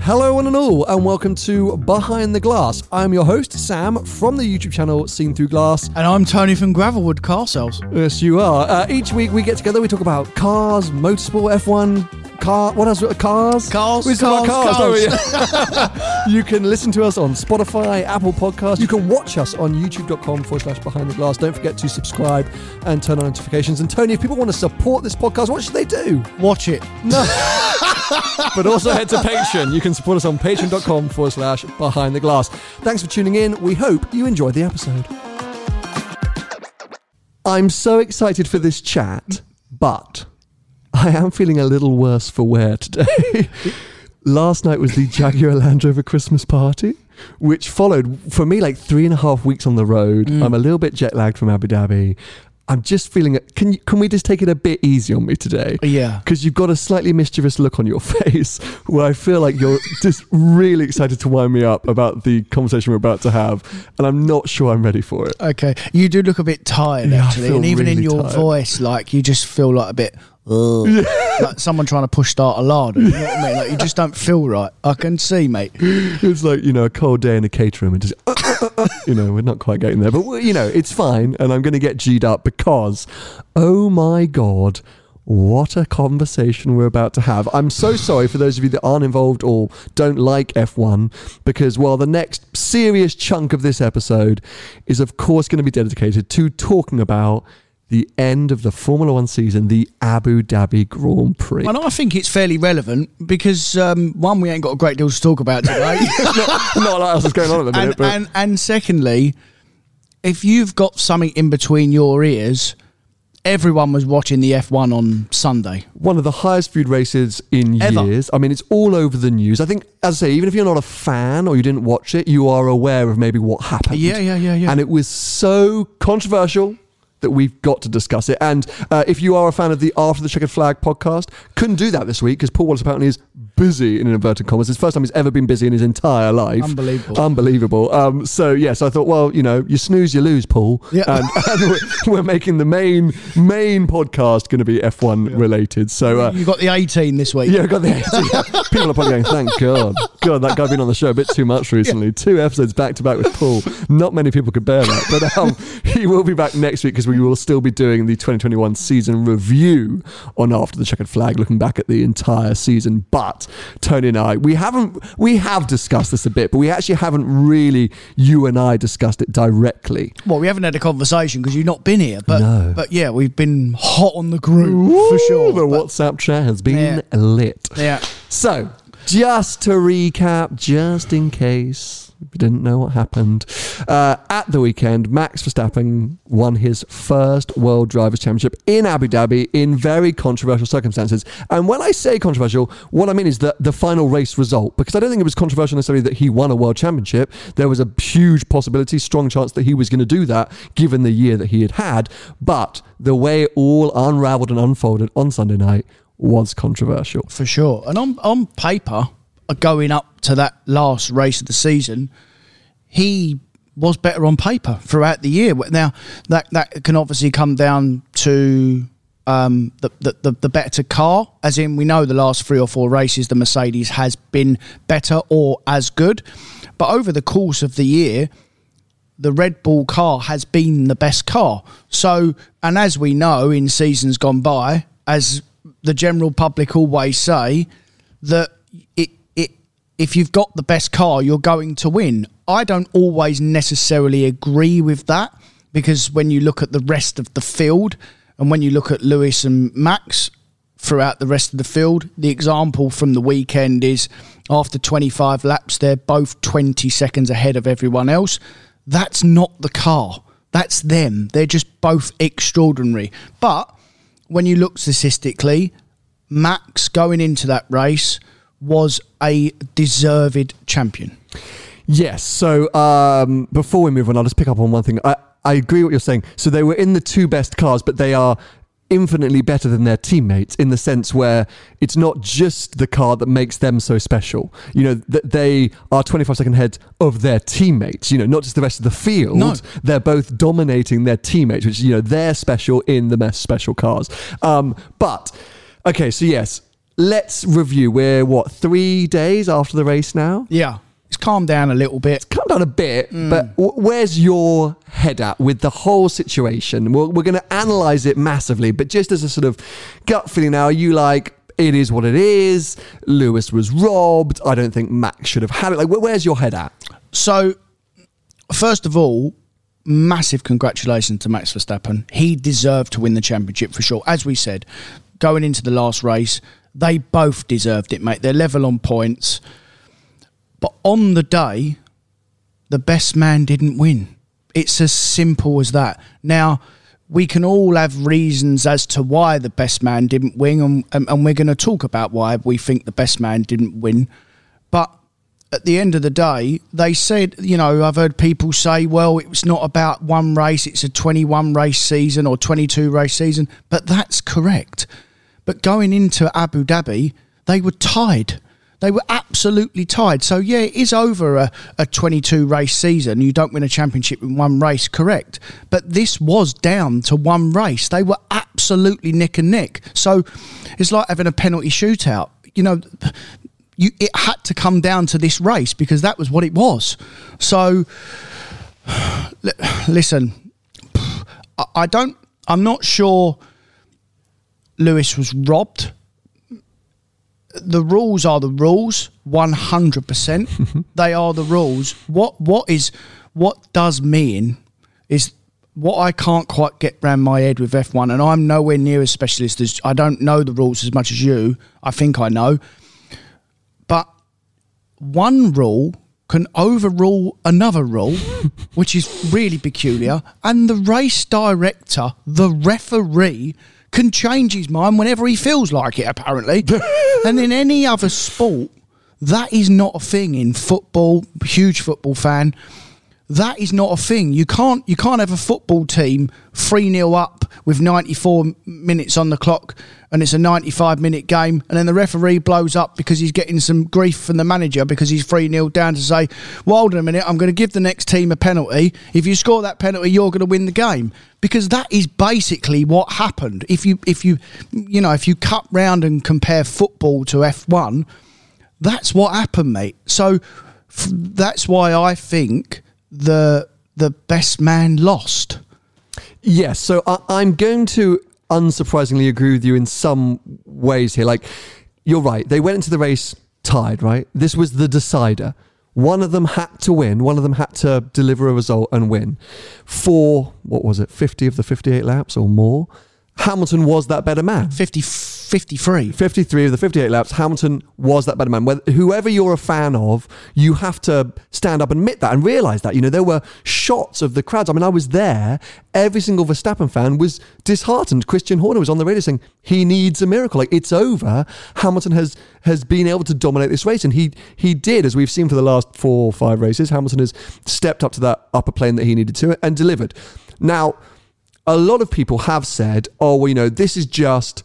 Hello, one and all, and welcome to Behind the Glass. I'm your host, Sam, from the YouTube channel Seen Through Glass. And I'm Tony from Gravelwood Car Sales. Yes, you are. Uh, each week we get together, we talk about cars, motorsport, F1, car. What else? Cars. Cars, We about cars, don't you can listen to us on Spotify, Apple Podcasts. You can watch us on YouTube.com forward slash Behind the Glass. Don't forget to subscribe and turn on notifications. And Tony, if people want to support this podcast, what should they do? Watch it. No. but also head to Patreon. You can support us on patreon.com forward slash behind the glass. Thanks for tuning in. We hope you enjoyed the episode. I'm so excited for this chat, but I am feeling a little worse for wear today. Last night was the Jaguar Land Rover Christmas party, which followed for me like three and a half weeks on the road. Mm. I'm a little bit jet lagged from Abu Dhabi. I'm just feeling it. Can you, can we just take it a bit easy on me today? Uh, yeah. because you've got a slightly mischievous look on your face where I feel like you're just really excited to wind me up about the conversation we're about to have, and I'm not sure I'm ready for it. Okay. You do look a bit tired, Yeah, actually. And even in your tired. voice, like, you just feel like a bit. Like someone trying to push start a larder. You know what I mean? Like, you just don't feel right. I can see, mate. It's like you know a cold day in a catering room, and just you know we're not quite getting there, but you know it's fine, and I'm going to get g'd up because oh my god. What a conversation we're about to have. I'm so sorry for those of you that aren't involved or don't like F1 because, well, the next serious chunk of this episode is, of course, going to be dedicated to talking about the end of the Formula One season, the Abu Dhabi Grand Prix. And I think it's fairly relevant because, um, one, we ain't got a great deal to talk about today. not, not a lot else is going on at the minute, and, but and, and secondly, if you've got something in between your ears, everyone was watching the F1 on Sunday. one of the highest viewed races in Ever. years. I mean, it's all over the news. I think, as I say, even if you're not a fan or you didn't watch it, you are aware of maybe what happened. Yeah, yeah, yeah, yeah. And it was so controversial that we've got to discuss it. And uh, if you are a fan of the After the Checkered Flag podcast, couldn't do that this week because Paul Wallace apparently is busy in inverted commas. It's the first time he's ever been busy in his entire life. Unbelievable. Unbelievable. Um, so yes, I thought, well, you know, you snooze, you lose, Paul. Yeah. And, and we're, we're making the main main podcast going to be F1 related. So uh, you got the 18 this week. yeah, I got the yeah. People are probably going, thank God. God, that guy's been on the show a bit too much recently. Two episodes back to back with Paul. Not many people could bear that. But um, he will be back next week because we will still be doing the 2021 season review on After the Checkered Flag, looking back at the entire season. But Tony and I, we haven't, we have discussed this a bit, but we actually haven't really, you and I, discussed it directly. Well, we haven't had a conversation because you've not been here, but No. but yeah, we've been hot on the group for sure. The But- WhatsApp chat has been Yeah. lit. yeah, So, just to recap, just in case you didn't know what happened, uh, at the weekend, Max Verstappen won his first World Drivers' Championship in Abu Dhabi in very controversial circumstances. And when I say controversial, what I mean is the, the final race result, because I don't think it was controversial necessarily that he won a World Championship. There was a huge possibility, strong chance that he was going to do that given the year that he had had. But the way it all unraveled and unfolded on Sunday night was controversial. for sure. And on on paper, going up to that last race of the season, he was better on paper throughout the year. Now that that can obviously come down to um, the, the the better car, as in we know the last three or four races the Mercedes has been better or as good, but over the course of the year. The Red Bull car has been the best car. So, and as we know in seasons gone by, as the general public always say, that it, if you've got the best car, you're going to win. I don't always necessarily agree with that because when you look at the rest of the field and when you look at Lewis and Max throughout the rest of the field, the example from the weekend is after 25 laps, they're both 20 seconds ahead of everyone else. That's not the car. That's them. They're just both extraordinary. But when you look statistically, Max going into that race was a deserved champion. Yes. So um, before we move on, I'll just pick up on one thing. I, I agree with what you're saying. So they were in the two best cars, but they are infinitely better than their teammates in the sense where it's not just the car that makes them so special. You know, that they are 25 second ahead of their teammates, you know, not just the rest of the field. No. They're both dominating their teammates, which, you know, they're special in the most special cars. Um, but, okay, so yes, let's review. We're, what, three days after the race now? Yeah. It's calmed down a little bit. It's calmed down a bit, mm. but w- where's your head at with the whole situation? We're, we're going to analyze it massively, but just as a sort of gut feeling now, are you like, it is what it is? Lewis was robbed. I don't think Max should have had it. Like, wh- where's your head at? So, first of all, massive congratulations to Max Verstappen. He deserved to win the championship for sure. As we said, going into the last race, they both deserved it, mate. They're level on points. But on the day, the best man didn't win. It's as simple as that. Now, we can all have reasons as to why the best man didn't win, and, and, and we're going to talk about why we think the best man didn't win. But at the end of the day, they said, you know, I've heard people say, well, it's not about one race, it's a 21 race season or 22 race season. But that's correct. But going into Abu Dhabi, they were tied. They were absolutely tied. So, yeah, it is over a, a 22 race season. You don't win a championship in one race, correct. But this was down to one race. They were absolutely nick and nick. So, it's like having a penalty shootout. You know, you, it had to come down to this race because that was what it was. So, listen, I don't, I'm not sure Lewis was robbed. The rules are the rules, 100%. they are the rules. What What is, what does mean is what I can't quite get round my head with F1, and I'm nowhere near as specialist as, I don't know the rules as much as you. I think I know. But one rule can overrule another rule, which is really peculiar. And the race director, the referee, can change his mind whenever he feels like it, apparently. and in any other sport, that is not a thing in football. Huge football fan. That is not a thing. You can't you can't have a football team 3 0 up with 94 minutes on the clock and it's a 95 minute game and then the referee blows up because he's getting some grief from the manager because he's 3 0 down to say, well, hold on a minute, I'm going to give the next team a penalty. If you score that penalty, you're going to win the game. Because that is basically what happened. If you if you you know if you cut round and compare football to F1, that's what happened, mate. So f- that's why I think the the best man lost. Yes, so I, I'm going to unsurprisingly agree with you in some ways here. Like, you're right. They went into the race tied, right? This was the decider. One of them had to win. One of them had to deliver a result and win. For, what was it, 50 of the 58 laps or more? Hamilton was that better man. 50, 53. 53 of the 58 laps, Hamilton was that better man. Whoever you're a fan of, you have to stand up and admit that and realize that. You know, there were shots of the crowds. I mean, I was there. Every single Verstappen fan was disheartened. Christian Horner was on the radio saying he needs a miracle. Like it's over. Hamilton has has been able to dominate this race, and he he did, as we've seen for the last four or five races. Hamilton has stepped up to that upper plane that he needed to and delivered. Now a lot of people have said, oh, well, you know, this is just,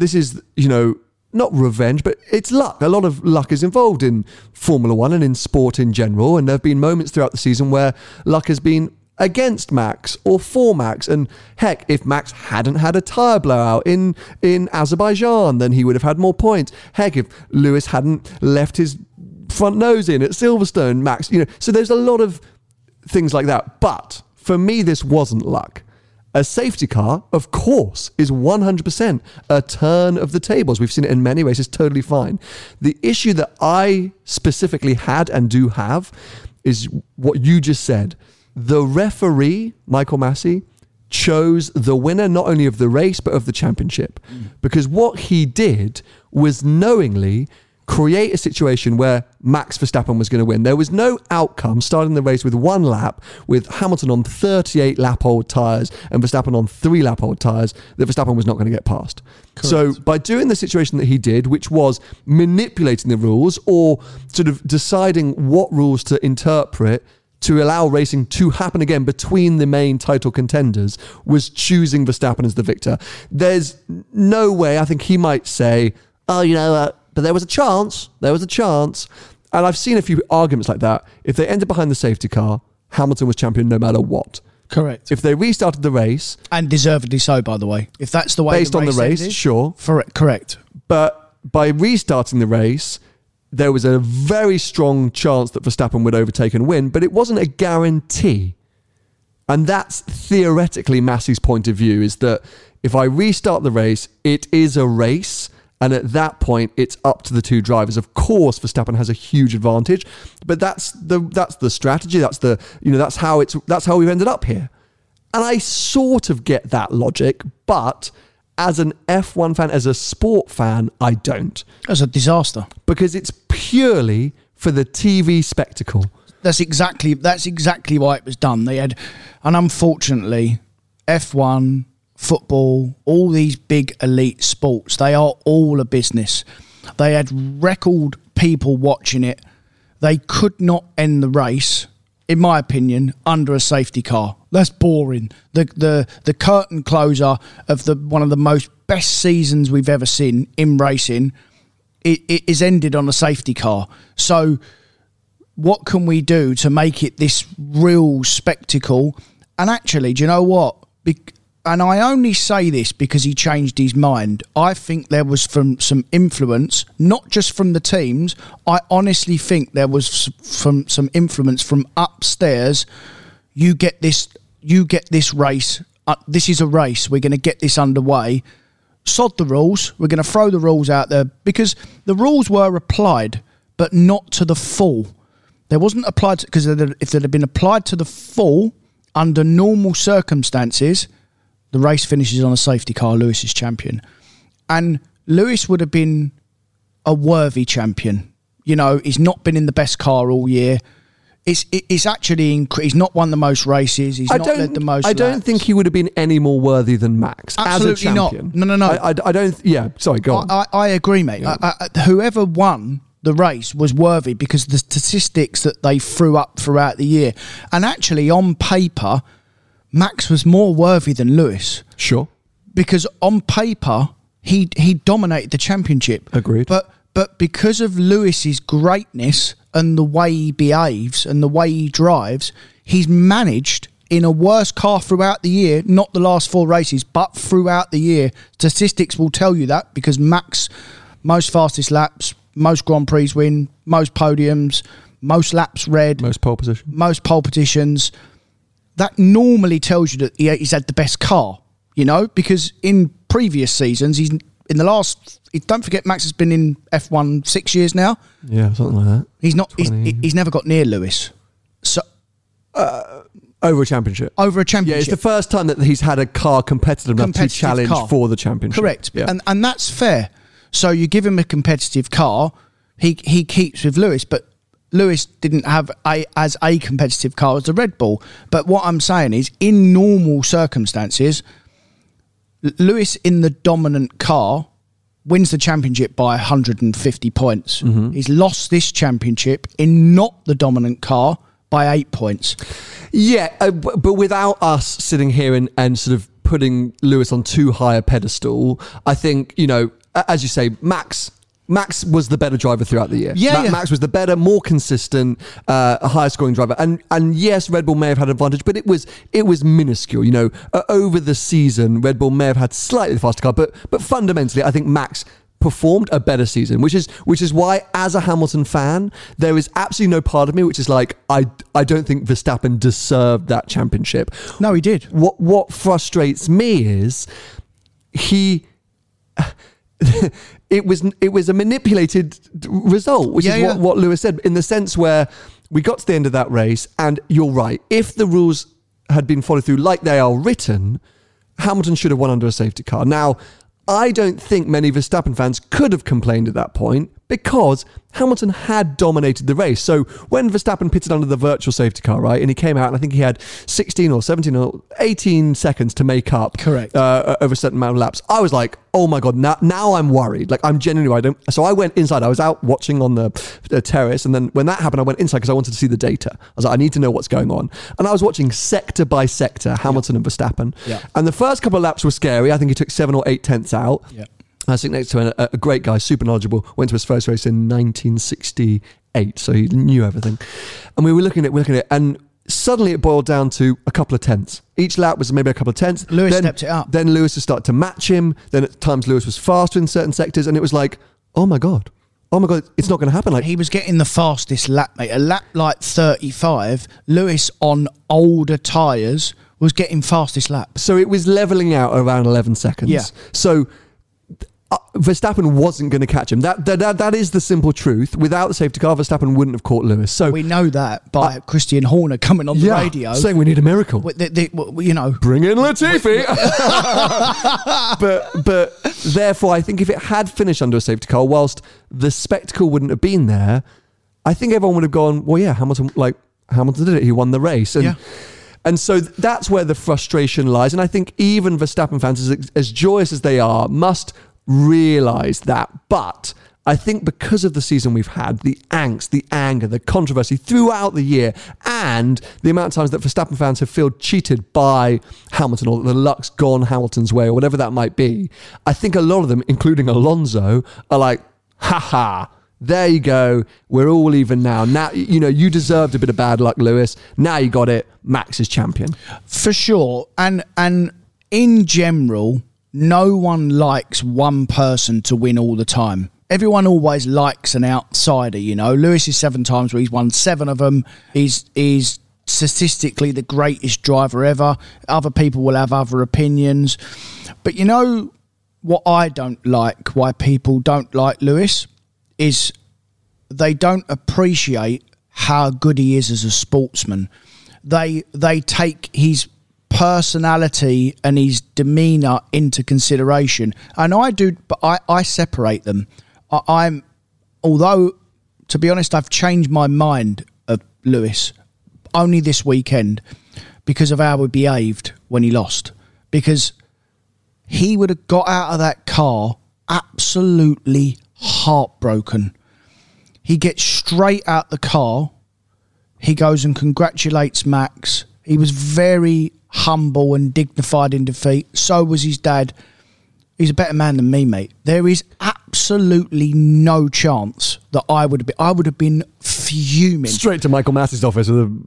this is, you know, not revenge, but it's luck. A lot of luck is involved in Formula One and in sport in general. And there have been moments throughout the season where luck has been against Max or for Max. And heck, if Max hadn't had a tyre blowout in, in Azerbaijan, then he would have had more points. Heck, if Lewis hadn't left his front nose in at Silverstone, Max, you know, so there's a lot of things like that. But for me, this wasn't luck. A safety car, of course, is 100% a turn of the tables. We've seen it in many races, totally fine. The issue that I specifically had and do have is what you just said. The referee, Michael Masi, chose the winner not only of the race but of the championship. Mm. Because what he did was knowingly create a situation where Max Verstappen was going to win. There was no outcome starting the race with one lap, with Hamilton on 38 lap old tyres and Verstappen on three lap old tyres, that Verstappen was not going to get past. So by doing the situation that he did, which was manipulating the rules or sort of deciding what rules to interpret to allow racing to happen again between the main title contenders was choosing Verstappen as the victor. There's no way, I think he might say, oh, you know, uh, but there was a chance, there was a chance. And I've seen a few arguments like that. If they ended behind the safety car, Hamilton was champion no matter what. Correct. If they restarted the race, and deservedly so, by the way. If that's the way based the on the race, ended, sure. For it, correct. But by restarting the race, there was a very strong chance that Verstappen would overtake and win, but it wasn't a guarantee. And that's theoretically Masi's point of view is that if I restart the race, it is a race. And at that point, it's up to the two drivers. Of course, Verstappen has a huge advantage, but that's the that's the strategy. That's the you know that's how it's that's how we've ended up here. And I sort of get that logic, but as an F1 fan, as a sport fan, I don't That's a disaster. because it's purely for the TV spectacle. That's exactly that's exactly why it was done. They had, and unfortunately, F1, football, all these big elite sports, they are all a business. They had record people watching it. They could not end the race, in my opinion, under a safety car. That's boring. The the the curtain closer of the one of the most best seasons we've ever seen in racing. It, it is ended on a safety car. So what can we do to make it this real spectacle? And actually, do you know what? And I only say this because he changed his mind. I think there was from some influence, not just from the teams. I honestly think there was from some influence from upstairs. You get this. You get this race. Uh, this is a race. We're going to get this underway sod the rules. We're going to throw the rules out there because the rules were applied, but not to the full. There wasn't applied because if they'd have been applied to the full under normal circumstances, the race finishes on a safety car. Lewis is champion, and Lewis would have been a worthy champion. You know, he's not been in the best car all year. It's it's actually inc- he's not won the most races. He's I not led the most. I don't laps. think he would have been any more worthy than Max Absolutely as a not. No, no, no. I, I, I don't. Yeah. Sorry. Go on. I, I, agree, mate. I, whoever won the race was worthy because the statistics that they threw up throughout the year, and actually on paper, Max was more worthy than Lewis sure. because on paper he he dominated the championship. Agreed. But but because of Lewis's greatness and the way he behaves and the way he drives, he's managed in a worse car throughout the year, not the last four races, but throughout the year. Statistics will tell you that because Max most fastest laps, most Grand Prix win, most podiums, most laps red, Most pole position. most pole positions. That normally tells you that he, he's had the best car, you know, because in previous seasons, he's in the last. Don't forget, Max has been in F1 six years now. Yeah, something like that. He's not. He's, he's never got near Lewis. So uh, Over a championship. over a championship. Yeah, it's the first time that he's had a car competitive enough Competitive to challenge car. for the championship. Correct. Yeah. And and that's fair. So you give him a competitive car, he he keeps with Lewis, but Lewis didn't have a as a competitive car as the Red Bull. But what I'm saying is in normal circumstances, Lewis in the dominant car wins the championship by 150 points. Mm-hmm. He's lost this championship in not the dominant car by 8 points. Yeah, uh, but without us sitting here and, and sort of putting Lewis on too high a pedestal, I think you know, as you say, Max. Max was the better driver throughout the year. Yeah, Ma- yeah. Max was the better, more consistent, uh, higher scoring driver. And and yes, Red Bull may have had an advantage, but it was it was minuscule. You know, uh, over the season, Red Bull may have had slightly the faster car, but but fundamentally, I think Max performed a better season, which is which is why, as a Hamilton fan, there is absolutely no part of me which is like I I don't think Verstappen deserved that championship. No, he did. What what frustrates me is he. it was it was a manipulated result, which Yeah, is yeah. what, what Lewis said, in the sense where we got to the end of that race, and you're right. If the rules had been followed through like they are written, Hamilton should have won under a safety car. Now, I don't think many Verstappen fans could have complained at that point because Hamilton had dominated the race. So when Verstappen pitted under the virtual safety car, right, and he came out, and I think he had 16 or 17 or 18 seconds to make up Correct. uh, over a certain amount of laps. I was like, oh my god, now now I'm worried. Like I'm genuinely worried. I don't- So I went inside. I was out watching on the, the terrace, and then when that happened, I went inside because I wanted to see the data. I was like, I need to know what's going on, and I was watching sector by sector Hamilton and Verstappen. Yeah. And the first couple of laps were scary. I think he took seven or eight tenths out. Yeah. I sitting next to a, a great guy, super knowledgeable. Went to his first race in 1968, so he knew everything. And we were looking at, we were looking at, and suddenly it boiled down to a couple of tenths. Each lap was maybe a couple of tenths. Lewis then, stepped it up. Then Lewis has started to match him. Then at times Lewis was faster in certain sectors, and it was like, oh my god, oh my god, it's not going to happen. Like He was getting the fastest lap, mate. A lap like 35, Lewis on older tyres was getting fastest lap. So it was leveling out around 11 seconds. Yeah. So uh, Verstappen wasn't going to catch him. That, that that that is the simple truth. Without the safety car, Verstappen wouldn't have caught Lewis. So We know that by Christian Horner coming on the yeah, radio. saying we need a miracle. The- the- you know, Bring in Latifi. but but therefore, I think if it had finished under a safety car, whilst the spectacle wouldn't have been there, I think everyone would have gone, well, yeah, Hamilton like Hamilton did it. He won the race, and Yeah. and so that's where the frustration lies. And I think even Verstappen fans, as, as joyous as they are, must realize that. But I think because of the season we've had, the angst, the anger, the controversy throughout the year, and the amount of times that Verstappen fans have felt cheated by Hamilton or the luck's gone Hamilton's way or whatever that might be, I think a lot of them, including Alonso, are like, ha ha. There you go. We're all even now. Now, you know, you deserved a bit of bad luck, Lewis. Now you got it. Max is champion. for sure. And and in general, no one likes one person to win all the time. Everyone always likes an outsider, you know. Lewis is seven times where he's won seven of them. He's he's statistically the greatest driver ever. Other people will have other opinions. But you know what I don't like, why people don't like Lewis, is they don't appreciate how good he is as a sportsman. They they take his personality and his demeanor into consideration, and I do. But I I separate them. I, I'm although to be honest, I've changed my mind of Lewis only this weekend because of how he behaved when he lost. Because he would have got out of that car absolutely heartbroken. He gets straight out the car. He goes and congratulates Max. He was very humble and dignified in defeat. So was his dad. He's a better man than me, mate. There is absolutely no chance that I would have been. I would have been fuming. Straight to Michael Masi's office with a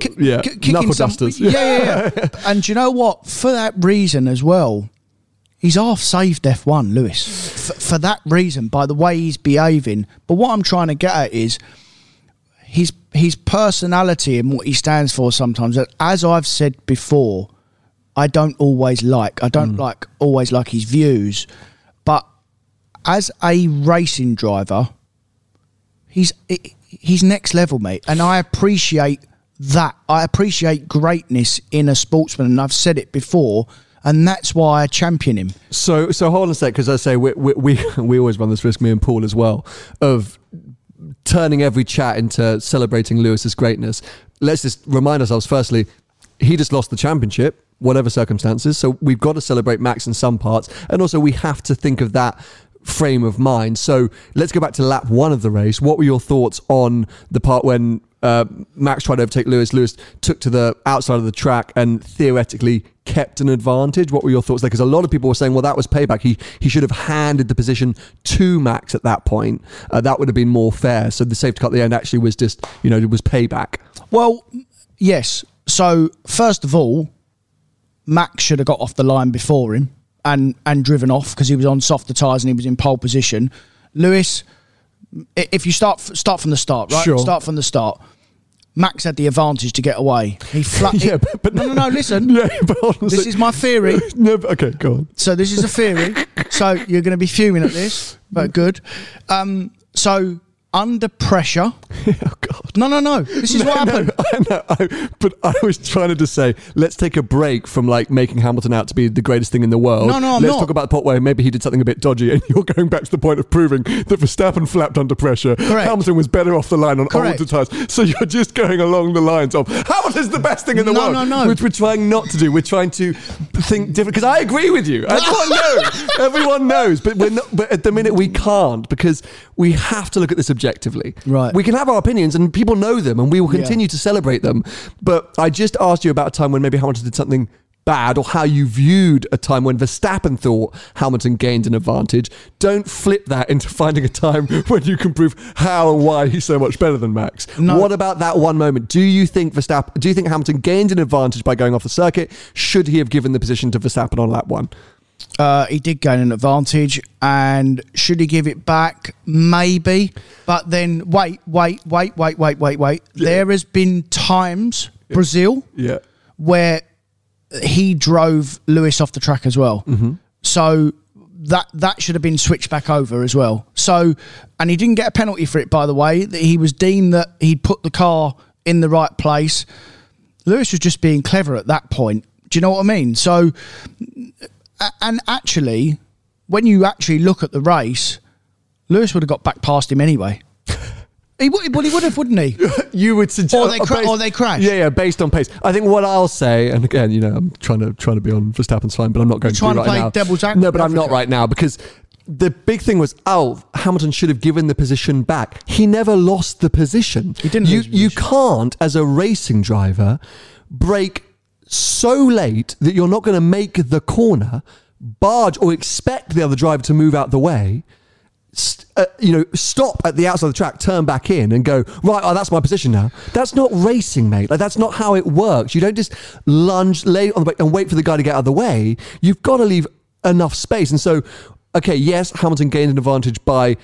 Ki- Yeah, kicking knuckle some- dusters. Yeah, yeah, yeah. and you know what? For that reason as well, he's half saved F1, Lewis. For, for that reason, by the way he's behaving. But what I'm trying to get at is his his personality and what he stands for. Sometimes, as I've said before, I don't always like. I don't mm. like always like his views, but as a racing driver, he's he's next level, mate, and I appreciate that. I appreciate greatness in a sportsman, and I've said it before, and that's why I champion him. So, so hold on a sec, because I say we, we we we always run this risk, me and Paul as well, of turning every chat into celebrating Lewis's greatness. Let's just remind ourselves. Firstly, he just lost the championship, whatever circumstances. So we've got to celebrate Max in some parts, and also we have to think of that frame of mind. So let's go back to lap one of the race. What were your thoughts on the part when uh, Max tried to overtake Lewis? Lewis took to the outside of the track and theoretically kept an advantage. What were your thoughts there? Because a lot of people were saying, well, that was payback. He he should have handed the position to Max at that point. Uh, that would have been more fair. So the safety cut at the end actually was just, you know, it was payback. Well, yes. So first of all, Max should have got off the line before him. and and driven off because he was on softer tyres and he was in pole position. Lewis, if you start start from the start, right? Sure. Start from the start. Max had the advantage to get away. He flat. Yeah, but- but no, no, no. Listen, Yeah, but a this is my theory. no, but- okay, go on. So this is a theory. so you're going to be fuming at this, but good. Um, so under pressure. Oh God. No, no, no. This is what happened. I know, I, but I was trying to just say, let's take a break from like making Hamilton out to be the greatest thing in the world. No, no, I'm let's not. talk about the part where maybe he did something a bit dodgy, and you're going back to the point of proving that Verstappen flapped under pressure. Correct. Hamilton was better off the line on Correct. older tyres. So you're just going along the lines of Hamilton's the best thing in the No, world. no, no. Which we're trying not to do. We're trying to think different. Because I agree with you. Everyone knows. Everyone knows. But we're not. But at the minute we can't because we have to look at this objectively. Right. We can have our opinions and people know them and we will Yeah. continue to celebrate them. But I just asked you about a time when maybe Hamilton did something bad or how you viewed a time when Verstappen thought Hamilton gained an advantage. Don't flip that into finding a time when you can prove how and why he's so much better than Max. No. What about that one moment? Do you think Verstappen do you think Hamilton gained an advantage by going off the circuit? Should he have given the position to Verstappen on lap 1? Uh, he did gain an advantage, and should he give it back? Maybe, but then wait, wait, wait, wait, wait, wait, wait. There has been times Brazil Yeah. where he drove Lewis off the track as well. Mm-hmm. So that that should have been switched back over as well. So and he didn't get a penalty for it, by the way. That he was deemed that he'd put the car in the right place. Lewis was just being clever at that point. Do you know what I mean? So and actually, when you actually look at the race, Lewis would have got back past him anyway. he would, well, he would have, wouldn't he? you would suggest, Or they cra- or they crash. Yeah, yeah, based on pace. I think what I'll say, and again, you know, I'm trying to trying to be on Verstappen's fine, but I'm not going to trying to right play now. devil's ad- no, but I'm not right now because the big thing was, oh, Hamilton should have given the position back. He never lost the position. He didn't You you can't, as a racing driver, break so late that you're not going to make the corner, barge or expect the other driver to move out the way st- uh, you know, stop at the outside of the track, turn back in, and go right. Oh, that's my position now. That's not racing, mate. Like that's not how it works. You don't just lunge, lay on the brake, and wait for the guy to get out of the way. You've got to leave enough space. And so, okay, yes, Hamilton gained an advantage by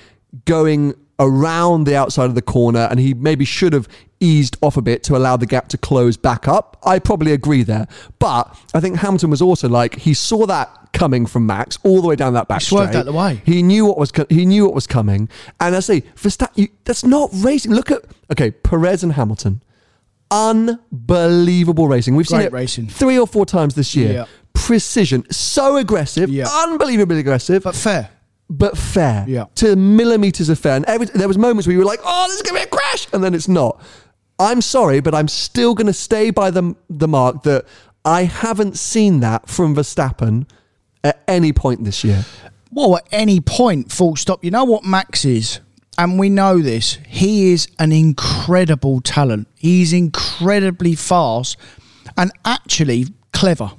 going around the outside of the corner, and he maybe should have eased off a bit to allow the gap to close back up. I probably agree there, but I think Hamilton was also like he saw that coming from Max all the way down that back swerved straight. out the way. He knew what was co- he knew what was coming, and I say Verstappen, you, that's not racing. Look at okay, Perez and Hamilton, unbelievable racing. We've seen it racing. three or four times this year. Yeah. Precision, so aggressive, Yeah. unbelievably aggressive, But fair. But fair. Yeah. To millimeters of fair. And every, there was moments where you were like, oh, this is going to be a crash. And then it's not. I'm sorry, but I'm still going to stay by the, the mark that I haven't seen that from Verstappen at any point this year. Well, at any point, full stop. You know what Max is? And we know this. He is an incredible talent. He's incredibly fast and actually clever.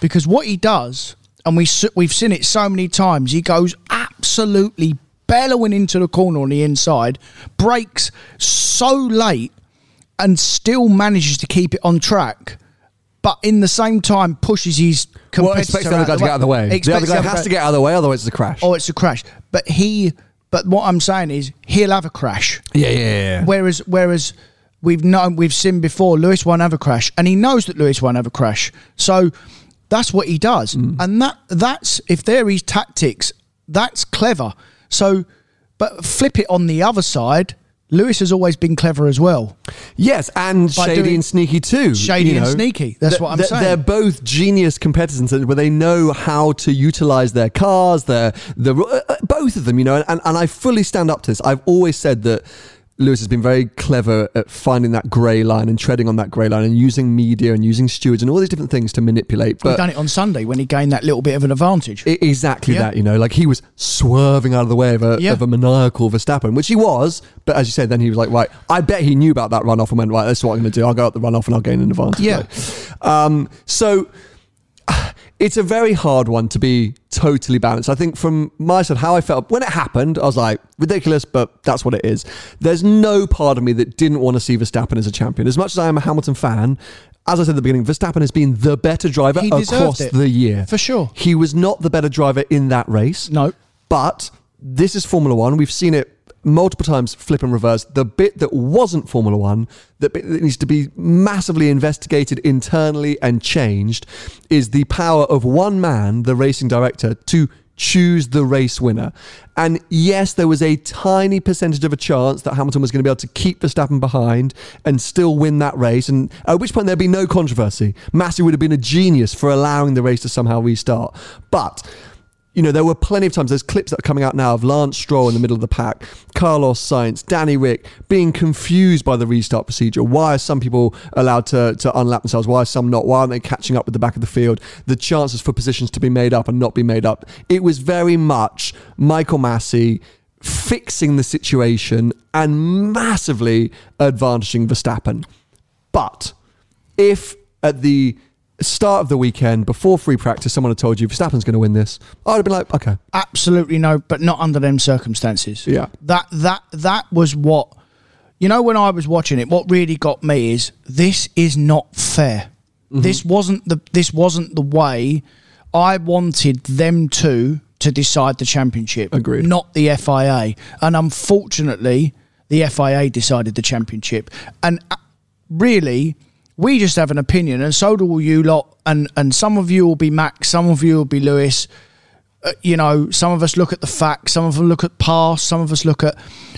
Because what he does, and we, we've seen it so many times, he goes absolutely bellowing into the corner on the inside, breaks so late, and still manages to keep it on track. But in the same time, pushes his competitor Well, expects the other guy to get out of the way. The other guy has to get out of the way, otherwise it's a crash. Oh, it's a crash. But he, but what I'm saying is he'll have a crash. yeah, yeah, yeah. Whereas, whereas we've known, we've seen before, Lewis won't have a crash, and he knows that Lewis won't have a crash. So that's what he does, Mm. and that that's if they're tactics, that's clever. So, but flip it on the other side. Lewis has always been clever as well. Yes, and By shady doing- and sneaky too. Shady you and sneaky. That's Th- what I'm saying. They're both genius competitors where they know how to utilize their cars. Their the uh, uh, both of them, you know, and, and I fully stand up to this. I've always said that Lewis has been very clever at finding that grey line and treading on that grey line and using media and using stewards and all these different things to manipulate. He But done it on Sunday when he gained that little bit of an advantage. I- exactly Yeah. that, you know, like he was swerving out of the way of a, Yeah. of a maniacal Verstappen, which he was. But as you said, then he was like, right, I bet he knew about that runoff and went, right, that's what I'm going to do. I'll go up the runoff and I'll gain an advantage. Yeah. Um, so it's a very hard one to be totally balanced. I think from my side, how I felt when it happened, I was like, ridiculous, but that's what it is. There's no part of me that didn't want to see Verstappen as a champion. As much as I am a Hamilton fan, as I said at the beginning, Verstappen has been the better driver He deserved across it. the year. For sure. He was not the better driver in that race. No. But this is Formula One. We've seen it multiple times flip and reverse. The bit that wasn't Formula One, that bit that needs to be massively investigated internally and changed, is the power of one man, the racing director, to choose the race winner. And yes, there was a tiny percentage of a chance that Hamilton was going to be able to keep Verstappen behind and still win that race. And at which point there'd be no controversy. Masi would have been a genius for allowing the race to somehow restart. But you know, there were plenty of times, there's clips that are coming out now of Lance Stroll in the middle of the pack, Carlos Sainz, Danny Ric being confused by the restart procedure. Why are some people allowed to, to unlap themselves? Why are some not? Why aren't they catching up with the back of the field? The chances for positions to be made up and not be made up. It was very much Michael Masi fixing the situation and massively advantaging Verstappen. But if at the start of the weekend, before free practice, someone had told you Verstappen's going to win this, I'd have been like, okay, Absolutely no, but not under them circumstances. Yeah. That that that was what you know when I was watching it, what really got me is this is not fair. Mm-hmm. This wasn't the this wasn't the way I wanted them to to decide the championship. Agreed. Not the FIA. And unfortunately, the FIA decided the championship. And uh, really, we just have an opinion, and so do all you lot. And and some of you will be Max, some of you will be Lewis. Uh, you know, some of us look at the facts, some of us look at past, some of us look at.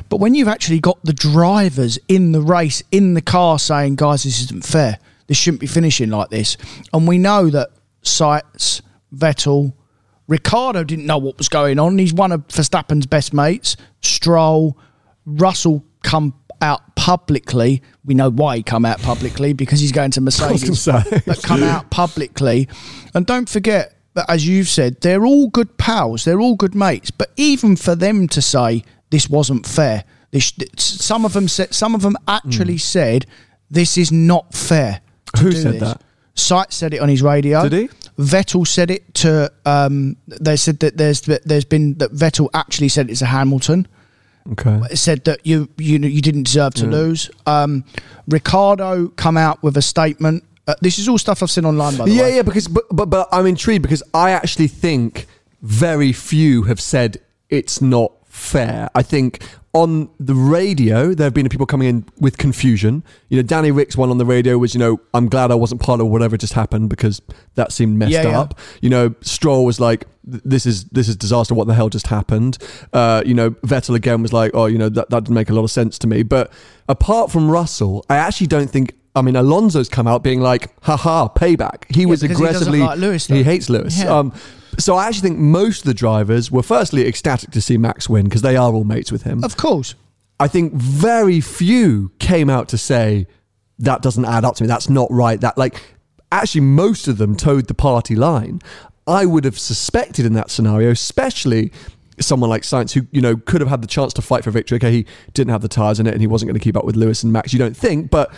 But when you've actually got the drivers in the race, in the car, saying, "Guys, this isn't fair. This shouldn't be finishing like this," and we know that Sites, Vettel, Ricciardo didn't know what was going on. He's one of Verstappen's best mates. Stroll, Russell come out publicly. We know why he come out publicly because he's going to Mercedes. but come out publicly, and don't forget that as you've said, they're all good pals. They're all good mates. But even for them to say this wasn't fair, this some of them said some of them actually said this is not fair. Who said this." that? Sight said it on his radio. Did he? Vettel said it to. Um, they said that there's there's been that Vettel actually said it's a Hamilton. Okay. Said that you you you didn't deserve to lose. Um, Ricciardo come out with a statement. Uh, this is all stuff I've seen online by the Yeah, way. Yeah, yeah, because but, but but I'm intrigued because I actually think very few have said it's not fair. I think on the radio there have been people coming in with confusion. You know, Danny Ric's one on the radio was, you know, I'm glad I wasn't part of whatever just happened because that seemed messed Yeah, yeah. up. You know, Stroll was like, this is this is disaster. What the hell just happened? Uh, you know, Vettel again was like, oh, you know, that that didn't make a lot of sense to me. But apart from Russell, I actually don't think. I mean, Alonso's come out being like, haha, payback. He was because he aggressively. like Lewis, he hates Lewis. Yeah. Um, so I actually think most of the drivers were firstly ecstatic to see Max win because they are all mates with him. Of course. I think very few came out to say that doesn't add up to me. That's not right. That like actually most of them towed the party line. I would have suspected in that scenario, especially someone like Sainz who you know could have had the chance to fight for victory. Okay, he didn't have the tires in it, and he wasn't going to keep up with Lewis and Max. You don't think, but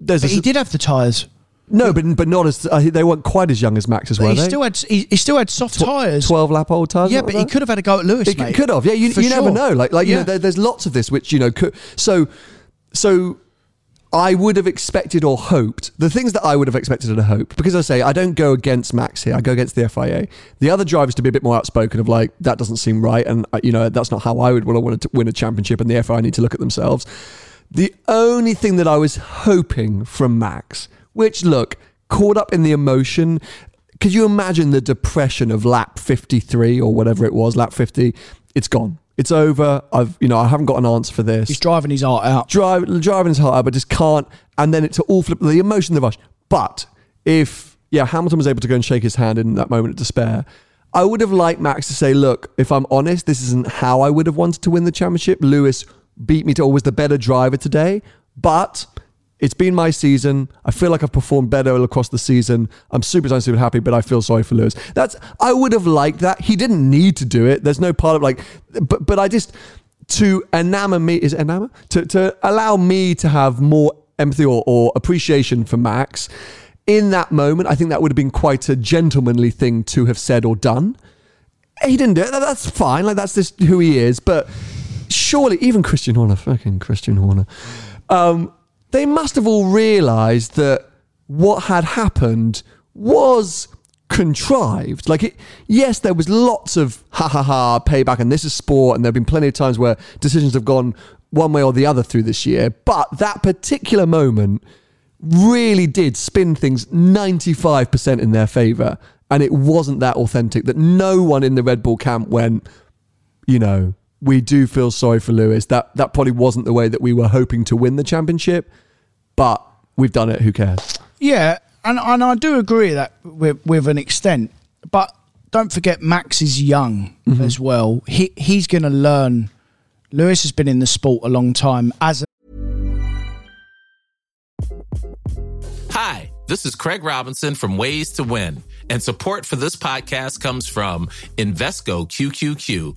there's But a, he did have the tyres. No, but but not as uh, they weren't quite as young as Max as well. he still had he, he still had soft tyres. twelve lap old tires. Yeah, but he could have had a go at Lewis, He mate. could have, yeah. You, you never know. Like, like you know, there, there's lots of this which you know could. So, so I would have expected or hoped the things that I would have expected and hoped because I say I don't go against Max here. I go against the FIA. The other drivers to be a bit more outspoken of like that doesn't seem right, and uh, you know that's not how I would want to win a championship, and the FIA need to look at themselves. The only thing that I was hoping from Max, which look caught up in the emotion. Could you imagine the depression of lap 53 or whatever it was, lap 50? It's gone. It's over. I've, you know, I haven't got an answer for this. He's driving his heart out. Drive, driving his heart out, but just can't. And then it's all flip the emotion, the rush. But if yeah, Hamilton was able to go and shake his hand in that moment of despair, I would have liked Max to say, "Look, if I'm honest, this isn't how I would have wanted to win the championship. Lewis beat me to always the better driver today, but." It's been my season. I feel like I've performed better across the season. I'm super, excited, super happy, but I feel sorry for Lewis. That's I would have liked that. He didn't need to do it. There's no part of like, but but I just to enamor me is enamor to to allow me to have more empathy or, or appreciation for Max. in that moment, I think that would have been quite a gentlemanly thing to have said or done. He didn't do it. That's fine. Like that's just who he is. But surely, even Christian Horner, fucking Christian Horner, um, they must have all realised that what had happened was contrived. Like, it, yes, there was lots of ha ha ha payback, and this is sport, and there have been plenty of times where decisions have gone one way or the other through this year. But that particular moment really did spin things 95% in their favour. And it wasn't that authentic that no one in the Red Bull camp went, you know, we do feel sorry for Lewis. That that probably wasn't the way that we were hoping to win the championship, but we've done it. Who cares? Yeah, and and I do agree that with with an extent, but don't forget Max is young Mm-hmm. as well. He he's going to learn. Lewis has been in the sport a long time. As Hi, this is Craig Robinson from Ways to Win, and support for this podcast comes from Invesco QQQ,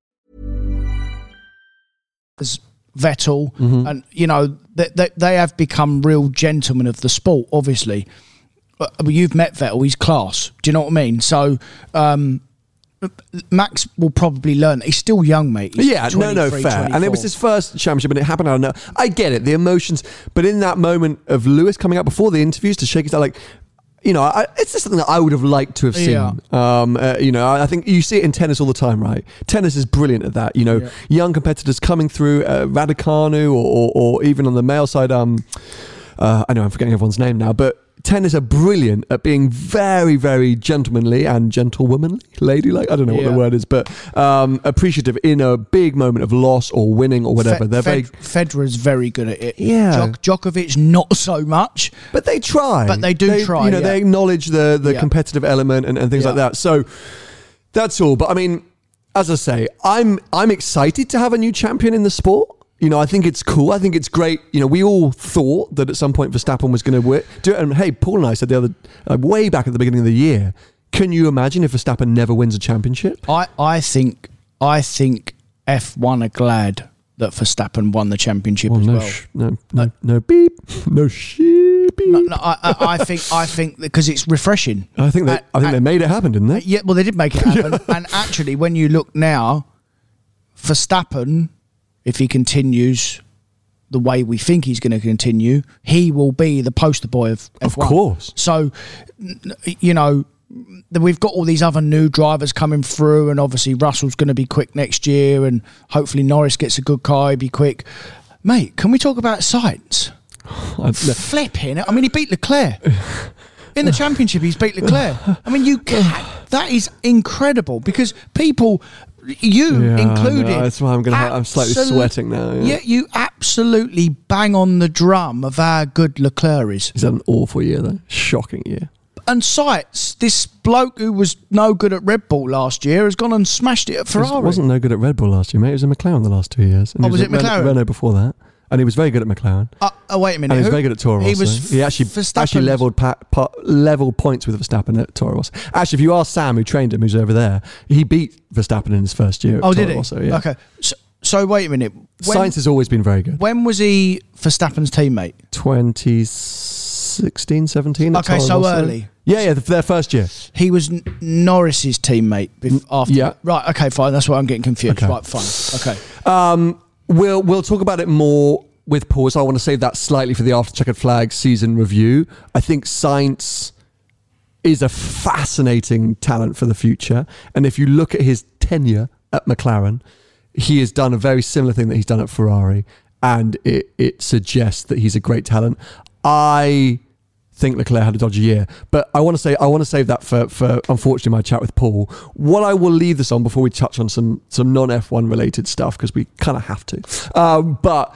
As Vettel, Mm-hmm. and you know they, they they have become real gentlemen of the sport. Obviously, but but you've met Vettel; he's class. Do you know what I mean? So. Um, Max will probably learn. He's still young, mate. He's yeah, no, no, 23, fair. And it was his first championship, and it happened. I don't know. I get it, the emotions, but in that moment of Lewis coming up before the interviews to shake his hand, like. You know, I, it's just something that I would have liked to have seen. Yeah. Um, uh, you know, I think you see it in tennis all the time, right? Tennis is brilliant at that. You know, Yeah. young competitors coming through, uh, Raducanu, or, or, or even on the male side, um, uh, I know I'm forgetting everyone's name now, but tennis are brilliant at being very, very gentlemanly and gentlewomanly, ladylike. I don't know what the word is, but um, appreciative in a big moment of loss or winning or whatever. Fe- They're very, Fed- Federer's very good at it. Yeah. Djok- Djokovic not so much. but they try. But they do try, You know, yeah. they acknowledge the the Yeah. competitive element and, and things like Yeah. that. So that's all. But I mean, as I say, I'm I'm excited to have a new champion in the sport. You know, I think it's cool. I think it's great. You know, we all thought that at some point Verstappen was going to do it. And hey, Paul and I said the other, uh, way back at the beginning of the year, can you imagine if Verstappen never wins a championship? I, I think I think F1 are glad that Verstappen won the championship as no, well. sh- no, no, no beep, no sheep. No, no, I, I, I think I think because it's refreshing. I think they, And- I think they made it happen, didn't they? Yeah, well, they did make it happen. And actually, when you look now, Verstappen, if he continues the way we think he's going to continue, he will be the poster boy of F1. Of course. So, you know, we've got all these other new drivers coming through, and obviously Russell's going to be quick next year, and hopefully Norris gets a good car, he'll be quick. Mate, can we talk about Sainz? I- Flipping it. I mean, he beat Leclerc. In the championship, he's beat Leclerc. I mean, you can That is incredible because people, you Yeah, included. That's why I'm gonna I'm slightly sweating now, yeah. Yeah, you absolutely bang on the drum of how good Leclerc is. He's had an awful year, though. Shocking year. And Sainz, this bloke who was no good at Red Bull last year, has gone and smashed it at He was- Ferrari. wasn't no good at Red Bull last year, mate. He was in McLaren the last two years. And Oh, he was at it McLaren? Renault before that. And he was very good at McLaren. Uh, oh wait a minute. And he was who- very good at Toro Rosso. He was he actually Verstappen- actually leveled pa- pa- leveled points with Verstappen at Toro Rosso. Actually, if you ask Sam, who trained him, who's over there, he beat Verstappen in his first year. At Oh, Toro did he? Rosso, yeah. Okay. So, so wait a minute. When, Sainz has always been very good. when was he Verstappen's teammate? 2016, 17. at Okay, Toro so Rosso. early. Yeah, yeah, the, their first year. He was N- Norris's teammate bef- after. yeah. Right. Okay. Fine. That's why I'm getting confused. Okay. Right. Fine. Okay. Um, we'll we'll talk about it more with pause. I want to save that slightly for the after checkered flag season review. I think Sainz is a fascinating talent for the future, and if you look at his tenure at McLaren, he has done a very similar thing that he's done at Ferrari, and it it suggests that he's a great talent. I think Leclerc had a dodgy year, but I want to say I want to save that for for unfortunately my chat with Paul. What I will leave this on before we touch on some some non F one related stuff because we kind of have to. Um, but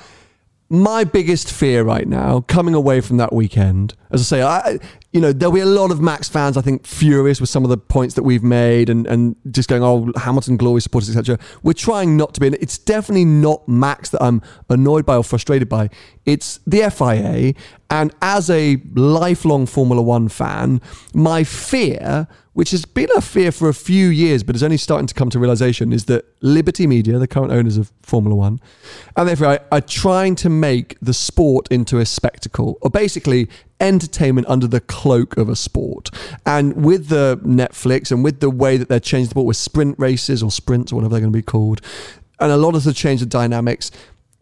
my biggest fear right now, coming away from that weekend, as I say, I, you know, there'll be a lot of Max fans, I think, furious with some of the points that we've made and, and just going, oh, Hamilton glory supporters, etc. We're trying not to be, and it's definitely not Max that I'm annoyed by or frustrated by. It's the FIA. And as a lifelong Formula One fan, my fear, which has been a fear for a few years, but is only starting to come to realization, is that Liberty Media, the current owners of Formula One, and therefore are, are trying to make the sport into a spectacle, or basically entertainment under the cloak of a sport. And with the Netflix and with the way that they're changing the sport with sprint races or sprints or whatever they're going to be called, and a lot of the change of dynamics.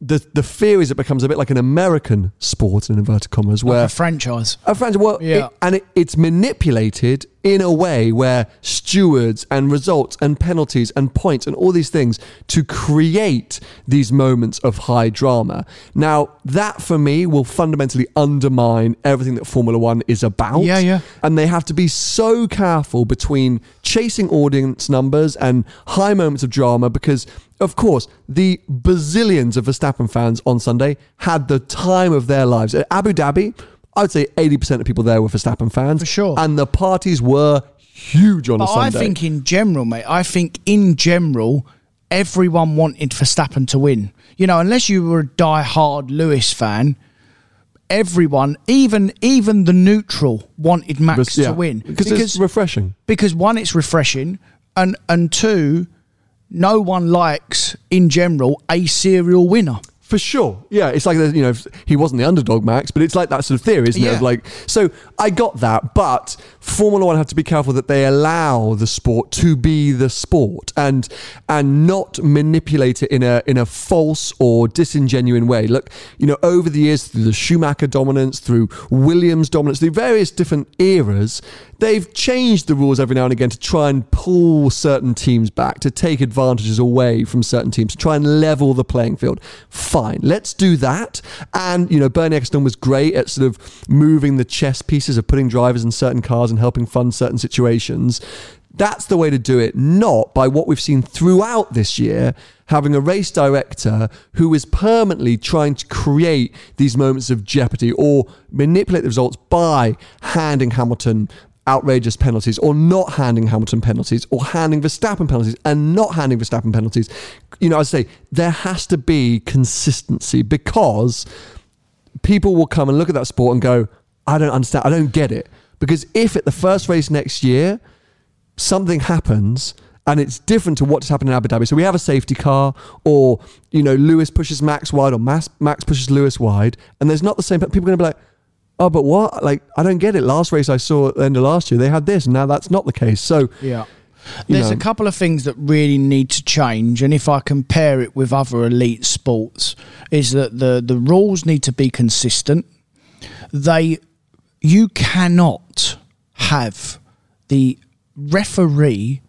The, the fear is it becomes a bit like an American sport in inverted commas, where Like a franchise. a franchise, well, Yeah. it- and it, it's manipulated in a way where stewards and results and penalties and points and all these things to create these moments of high drama. Now, that for me will fundamentally undermine everything that Formula One is about. Yeah, yeah. And they have to be so careful between chasing audience numbers and high moments of drama because, of course, the bazillions of Verstappen fans on Sunday had the time of their lives. At Abu Dhabi, I would say 80% of people there were Verstappen fans. For sure. And the parties were huge on a But I think in general, mate, I think in general, everyone wanted Verstappen to win. You know, unless you were a die-hard Lewis fan, everyone, even even the neutral, wanted Max Yeah. to win Because it's refreshing. because one, it's refreshing, and and two, no one likes in general a serial winner. For sure. Yeah, it's like, you know, he wasn't the underdog, Max, but it's like that sort of theory, isn't it? Yeah. Of like, so I got that, but Formula One have to be careful that they allow the sport to be the sport and and not manipulate it in a in a false or disingenuous way. Look, you know, over the years through the Schumacher dominance, through Williams dominance, through various different eras, they've changed the rules every now and again to try and pull certain teams back, to take advantages away from certain teams, to try and level the playing field. Fine, let's do that. And, you know, Bernie Ecclestone was great at sort of moving the chess pieces of putting drivers in certain cars and helping fund certain situations. That's the way to do it, not by what we've seen throughout this year, having a race director who is permanently trying to create these moments of jeopardy or manipulate the results by handing Hamilton outrageous penalties or not handing Hamilton penalties or handing Verstappen penalties and not handing Verstappen penalties. You know, I say there has to be consistency because people will come and look at that sport and go, I don't understand, I don't get it. Because if at the first race next year, something happens and it's different to what just happened in Abu Dhabi. So we have a safety car, or you know, Lewis pushes Max wide, or Max, Max pushes Lewis wide, and there's not the same. People are going to be like, "Oh, but what? Like, I don't get it." Last race I saw at the end of last year, they had this, and now that's not the case. So Yeah. There's know. a couple of things that really need to change, and if I compare it with other elite sports, is that the the rules need to be consistent. They, you cannot have the referee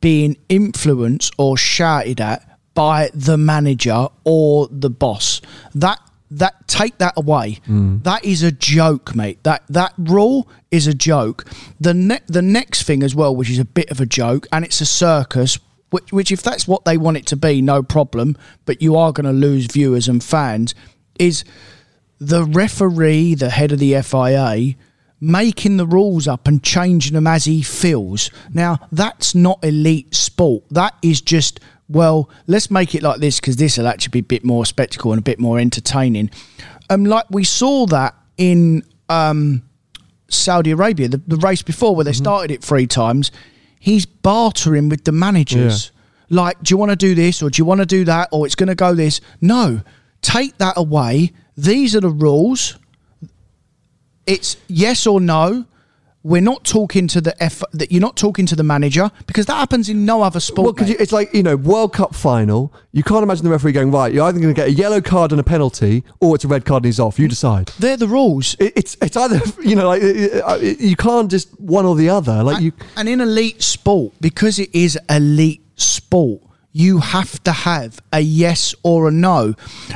being influenced or shouted at by the manager or the boss. That that take that away. Mm. That is a joke, mate. That that rule is a joke. The ne- the next thing as well, which is a bit of a joke, and it's a circus. Which, which if that's what they want it to be, no problem. But you are going to lose viewers and fans. Is the referee, the head of the FIA, making the rules up and changing them as he feels. Now, that's not elite sport. That is just well, let's make it like this because this will actually be a bit more spectacle and a bit more entertaining. Um, like we saw that in um, Saudi Arabia, the, the race before where they Mm-hmm. started it three times. He's bartering with the managers. Like, do you want to do this or do you want to do that or it's going to go this? No, take that away. These are the rules. It's yes or no. We're not talking to the F. That you're not talking to the manager because that happens in no other sport. Well, because it's like you know, World Cup final. You can't imagine the referee going right. You're either going to get a yellow card and a penalty, or it's a red card and he's off. You decide. They're the rules. It, it's it's either you know, like it, uh, it, you can't just one or the other. Like you, And in elite sport, because it is elite sport, you have to have a yes or a no,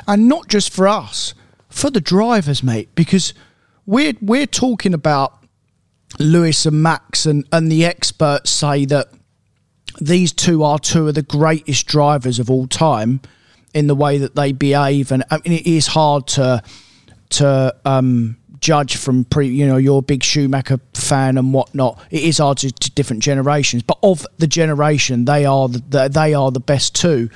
and not just for us, for the drivers, mate. Because we're we're talking about Lewis and Max, and and the experts say that these two are two of the greatest drivers of all time in the way that they behave, and I mean it is hard to to um, judge from pre. You know, you're a big Schumacher fan and whatnot. It is hard to, to different generations, but of the generation, they are the, the they are the best two.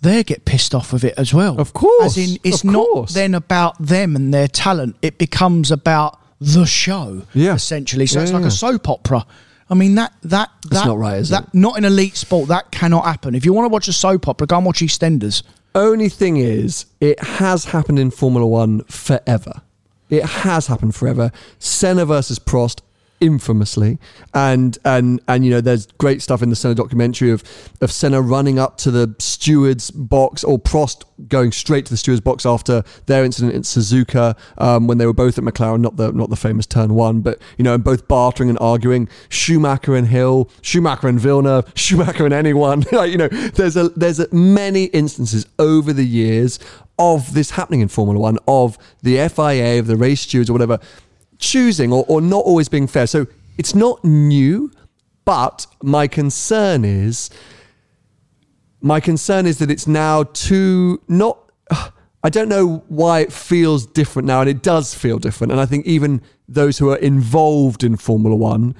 They get pissed off with it as well. Of course, as in it's of not course. then about them and their talent. It becomes about the show, Yeah. essentially. So Yeah, it's like yeah. a soap opera. I mean that that that not right, is that, it? Not in elite sport. That cannot happen. If you want to watch a soap opera, go and watch EastEnders. only thing is, it has happened in Formula One forever. It has happened forever. Senna versus Prost, infamously, and and and you know, there's great stuff in the Senna documentary of of Senna running up to the steward's box or Prost going straight to the steward's box after their incident in Suzuka um, when they were both at McLaren, not the not the famous turn one, but you know, and both bartering and arguing. Schumacher and Hill, Schumacher and Villeneuve, Schumacher and anyone. like you know, there's a there's a, many instances over the years of this happening in Formula One, of the FIA, of the race stewards or whatever, choosing or, or not always being fair. So it's not new, but my concern is my concern is that it's now too not I don't know why it feels different now and it does feel different and I think even those who are involved in Formula 1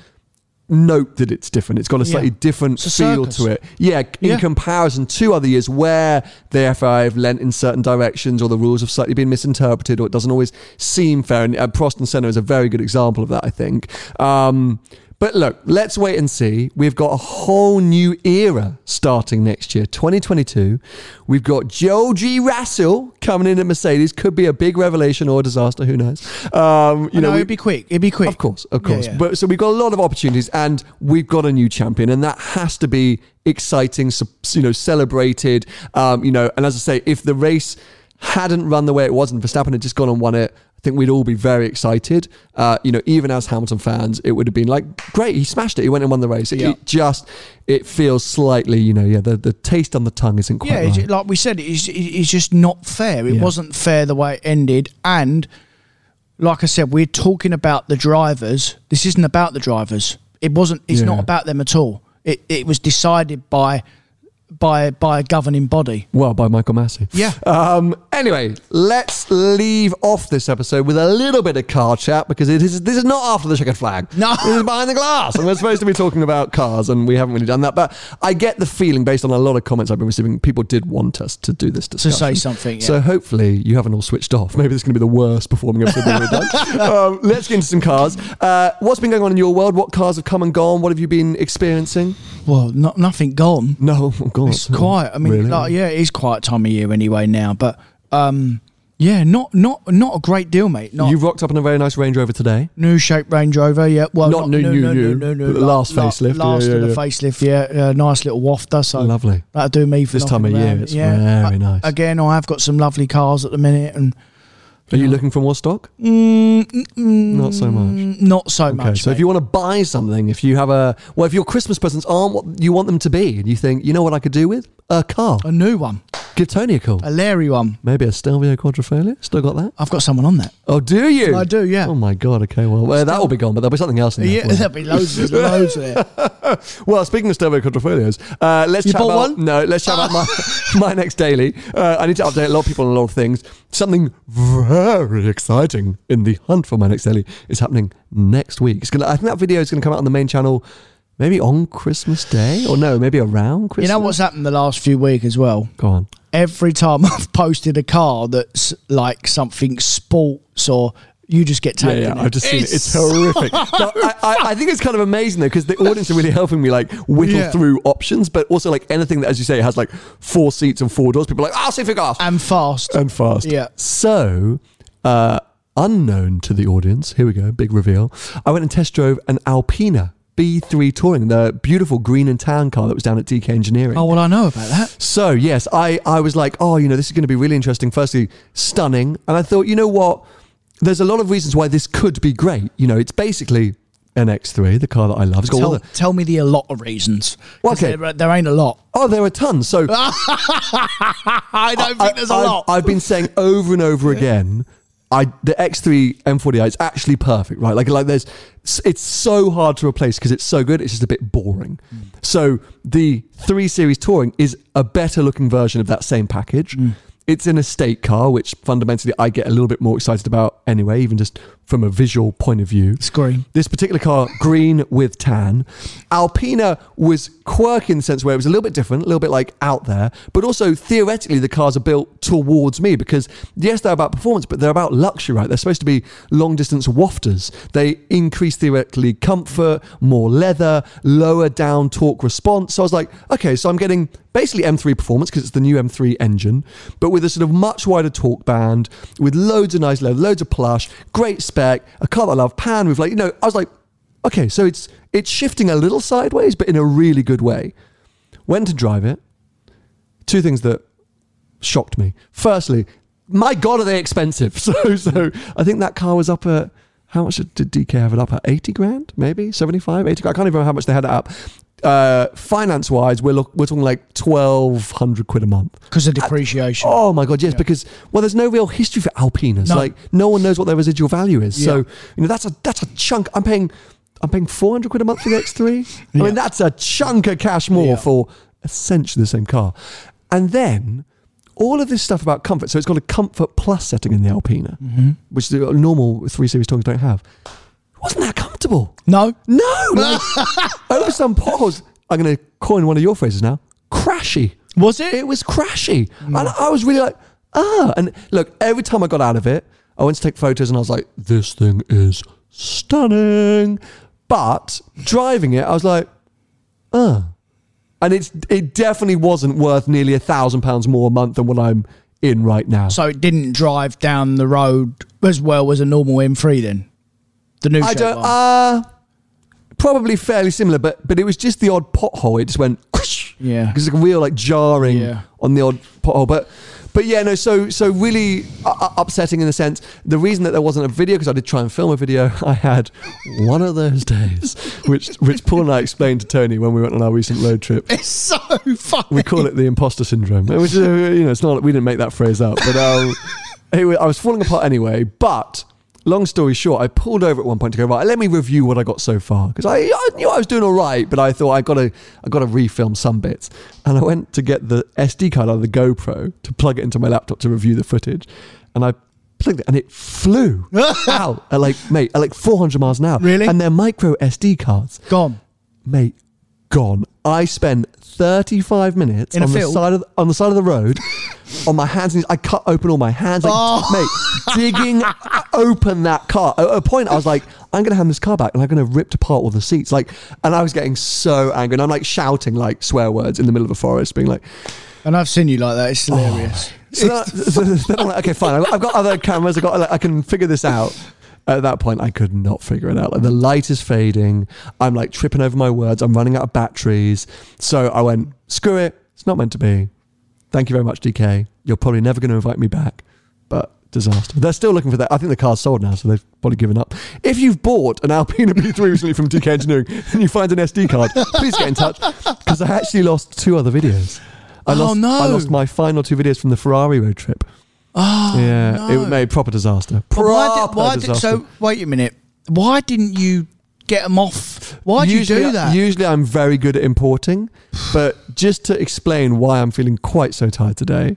note that it's different it's got a slightly Yeah. different feel circus. to it yeah in Yeah. comparison to other years where the FIA have lent in certain directions or the rules have slightly been misinterpreted or it doesn't always seem fair and uh, Prost and Senna is a very good example of that I think um, but look, let's wait and see. We've got a whole new era starting next year, 2022. We've got Georgie Russell coming in at Mercedes. Could be a big revelation or a disaster. Who knows? Um, you You know, we- it'd be quick. It'd be quick. of course, of course. yeah. But so we've got a lot of opportunities, and we've got a new champion, and that has to be exciting. You know, celebrated. Um, you know, and as I say, if the race hadn't run the way it was, and Verstappen had just gone and won it. I think we'd all be very excited. Uh, you know, even as Hamilton fans, it would have been like, great, he smashed it. He went and won the race. It, Yeah. it just, it feels slightly, you know, yeah, the, the taste on the tongue isn't quite yeah, right. like we said, it's, it's just not fair. It Yeah. wasn't fair the way it ended. And like I said, we're talking about the drivers. This isn't about the drivers. It wasn't. It's Yeah. not about them at all. It it was decided by by by a governing body. Well, by Michael Masi. Yeah. Um, anyway, let's leave off this episode with a little bit of car chat because it is this is not after the checkered flag. No. This is behind the glass. And we're supposed to be talking about cars and we haven't really done that. But I get the feeling based on a lot of comments I've been receiving, people did want us to do this discussion. say something, yeah. So hopefully you haven't all switched off. Maybe this is going to be the worst performing episode we've ever done. Um, let's get into some cars. Uh, what's been going on in your world? What cars have come and gone? What have you been experiencing? Well, not nothing gone. No, It's quiet. I mean, Really? like, yeah, it is quiet time of year anyway now. But um, yeah, not not not a great deal, mate. Not You've rocked up in a very nice Range Rover today. new shape Range Rover. Yeah, well, Not new, new, new, but the la- last la- facelift, yeah, Last yeah, of the facelift. Yeah, uh, nice little wafter. So Lovely. That'll do me for This time of year, it's very nice. Again, I have got some lovely cars at the minute, and Are you looking for more stock? mm, mm, mm, Not so much. Not so Okay, much. so if you want to buy something, if you have a well, if your Christmas presents aren't what you want them to be, and you think, you know what I could do with a car, a new one, give Tony a call. a Larry one, Maybe a Stelvio Quadrifoglio. Still got that? I've got someone on that. Oh, do you? I do, yeah. Oh my god. Okay. Well, well that will be gone, but there'll be something else in there. Yeah, there'll be loads, there's loads there. Well, speaking of Stelvio Quadrifoglios, uh, let's You chat about one? no. Let's chat about my my next daily. Uh, I need to update a lot of people on a lot of things. Something very exciting in the hunt for my next daily is happening next week. It's gonna. I think that video is going to come out on the main channel maybe on Christmas Day or no, maybe around Christmas. You know what's happened the last few weeks as well? Go on. Every time I've posted a car that's like something sports or you just get Yeah, tagged. yeah, I've just seen it. It's horrific. No, I, I, I think it's kind of amazing though because the audience are really helping me like whittle Yeah. through options, but also like anything that, as you say, has like four seats and four doors. People are like, I'll see if it goes and fast. and fast. Yeah. So, uh, unknown to the audience, here we go, big reveal. I went and test drove an Alpina B3 Touring, the beautiful green and tan car that was down at DK Engineering. oh well, I know about that. So yes, I, I was like, oh, you know, this is going to be really interesting. Firstly, stunning, and I thought, you know what? There's a lot of reasons why this could be great. You know, it's basically an X3, the car that I love. It's got all Tell, the tell me the a lot of reasons. Okay. there, there ain't a lot. oh, there are tons. So I don't think there's a I've, lot. I've been saying over and over again. I the X3 M40i is actually perfect, right? Like like there's it's so hard to replace because it's so good. It's just a bit boring. Mm. So the three series touring is a better looking version of that same package. Mm. It's an estate car, which fundamentally I get a little bit more excited about anyway, even just from a visual point of view. Green. This particular car, green with tan. Alpina was quirky in the sense where it was a little bit different, a little bit like out there, but also theoretically the cars are built towards me because yes, they're about performance, but they're about luxury, right? They're supposed to be long distance wafters. They increase theoretically comfort, more leather, lower down torque response. So I was like, okay, so I'm getting basically M3 performance because it's the new M3 engine, but with a sort of much wider torque band, with loads of nice leather, loads of plush, great spec, a car that I love, pan with like, you know, I was like, okay, so it's it's shifting a little sideways, but in a really good way. Went to drive it. Two things that shocked me. Firstly, my God, are they expensive? So, so I think that car was up at how much did DK have it up at? 80 grand, maybe 75, 80 grand. I can't even remember how much they had it up. Uh, finance wise, we're look, we're talking like 1200 quid a month. Because of depreciation. Oh my god, yes, because well, there's no real history for Alpinas. No. Like no one knows what their residual value is. So you know that's a that's a chunk. I'm paying I'm paying 400 quid a month for the X3. I mean that's a chunk of cash more Yeah. for essentially the same car. And then all of this stuff about comfort. So it's got a comfort plus setting in the Alpina, Mm-hmm. which the normal three series Tongs don't have. Wasn't that comfortable. No. No, over some potholes. I'm going to coin one of your phrases now. Crashy. Was it? It was crashy. And I was really like, ah. And look, every time I got out of it, I went to take photos and I was like, this thing is stunning. But driving it, I was like, ah. And it's it definitely wasn't worth nearly a thousand pounds more a month than what I'm in right now. So it didn't drive down the road as well as a normal M3 then? The new I don't. Uh, probably fairly similar, but but it was just the odd pothole. It just went. Yeah. because it's like real like jarring Yeah. on the odd pothole. But but yeah, no. So so really uh, upsetting in the sense. The reason that there wasn't a video because I did try and film a video. I had one of those days, which which Paul and I explained to Tony when we went on our recent road trip. It's so funny. We call it the imposter syndrome, which is, uh, you know, it's not we didn't make that phrase up, but um, wa- I was falling apart anyway. But long story short, I pulled over at one point to go right. Let me review what I got so far because I, I knew I was doing all right, but I thought I got to I got to refilm some bits, and I went to get the SD card out of the GoPro to plug it into my laptop to review the footage, and I. Plugged it and it flew out at like mate at like 400 miles an hour. Really? And they're micro SD cards Gone. mate, gone. I spent 35 minutes In a on the field? side of the, on the side of the road on my hands and knees. I cut open all my hands, like, Oh. mate, digging open that car. At a point, I was like, I'm gonna hand this car back, and I'm gonna rip apart all the seats. Like, and I was getting so angry, and I'm like shouting like swear words in the middle of a forest, being like. And I've seen you like that. It's oh, hilarious. So, that, so then I'm like, okay, fine. I've- I've got other cameras. I've got, like, I can figure this out. At that point, I could not figure it out. Like the light is fading. I'm like tripping over my words. I'm running out of batteries. So I went, screw it. It's not meant to be. Thank you very much, DK. You're probably never going to invite me back. But disaster. They're still looking for that. I think the car's sold now, so they've probably given up. If you've bought an Alpina B3 recently from DK Engineering and you find an SD card, please get in touch because I actually lost two other videos. I Oh, lost, no. I lost my final two videos from the Ferrari road trip. Oh, Yeah, no. it made proper disaster. Proper why did, why did, disaster. so, wait a minute. Why didn't you get them off? Why did you do that? Usually, I'm very good at importing, but just to explain why I'm feeling quite so tired today.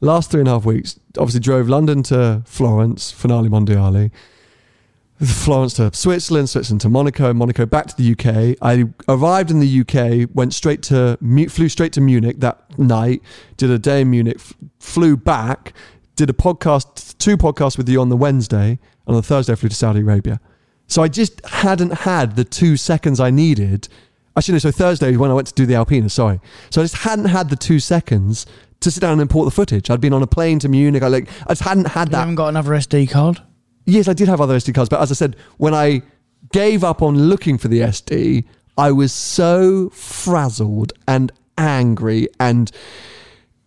Last three and a half weeks, obviously drove London to Florence, Finali Mondiali. Florence to Switzerland, Switzerland to Monaco, Monaco back to the UK. I arrived in the UK, went straight to flew straight to Munich that night, did a day in Munich, flew back, did a podcast, two podcasts with you on the Wednesday, and on the Thursday I flew to Saudi Arabia. So I just hadn't had the two seconds I needed. Actually, no, so Thursday when I went to do the Alpina, sorry. So I just hadn't had the two seconds to sit down and import the footage. I'd been on a plane to Munich. I like I just hadn't had You that haven't got another SD card? Yes, I did have other SD cards, but as I said, when I gave up on looking for the SD, I was so frazzled and angry and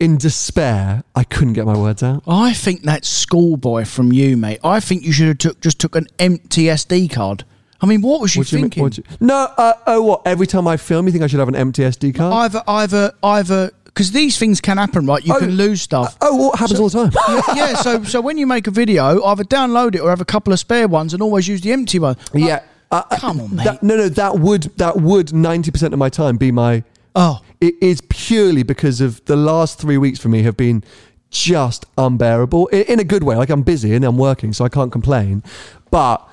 in despair, I couldn't get my words out. I think that schoolboy from you, mate. I think you should have took just took an empty SD card. I mean, what was you What do you mean- thinking? you- no, uh, oh, what? Every time I film, you think I should have an empty SD card? either, either, either, because these things can happen, right? You Oh, can lose stuff. oh, what happens all the time? yeah, yeah, so so when you make a video, either download it or have a couple of spare ones and always use the empty one. yeah. Uh, uh, Come on, mate. that- no, no, that would that would ninety percent of my time be my. Oh, It is purely because of the last three weeks for me have been just unbearable in, in a good way. Like I'm busy and I'm working, so I can't complain. But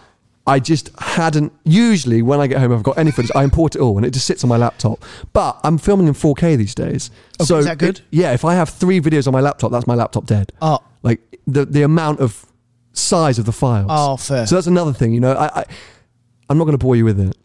I just hadn't. Usually, when I get home, I've got any footage, I import it all and it just sits on my laptop. But I'm filming in 4K these days. Okay, so is that good? it- yeah, if I have three videos on my laptop, that's my laptop dead. Oh. like the the amount of size of the files. Oh, fair. So that's another thing. You know, I, I I'm not going to bore you with it.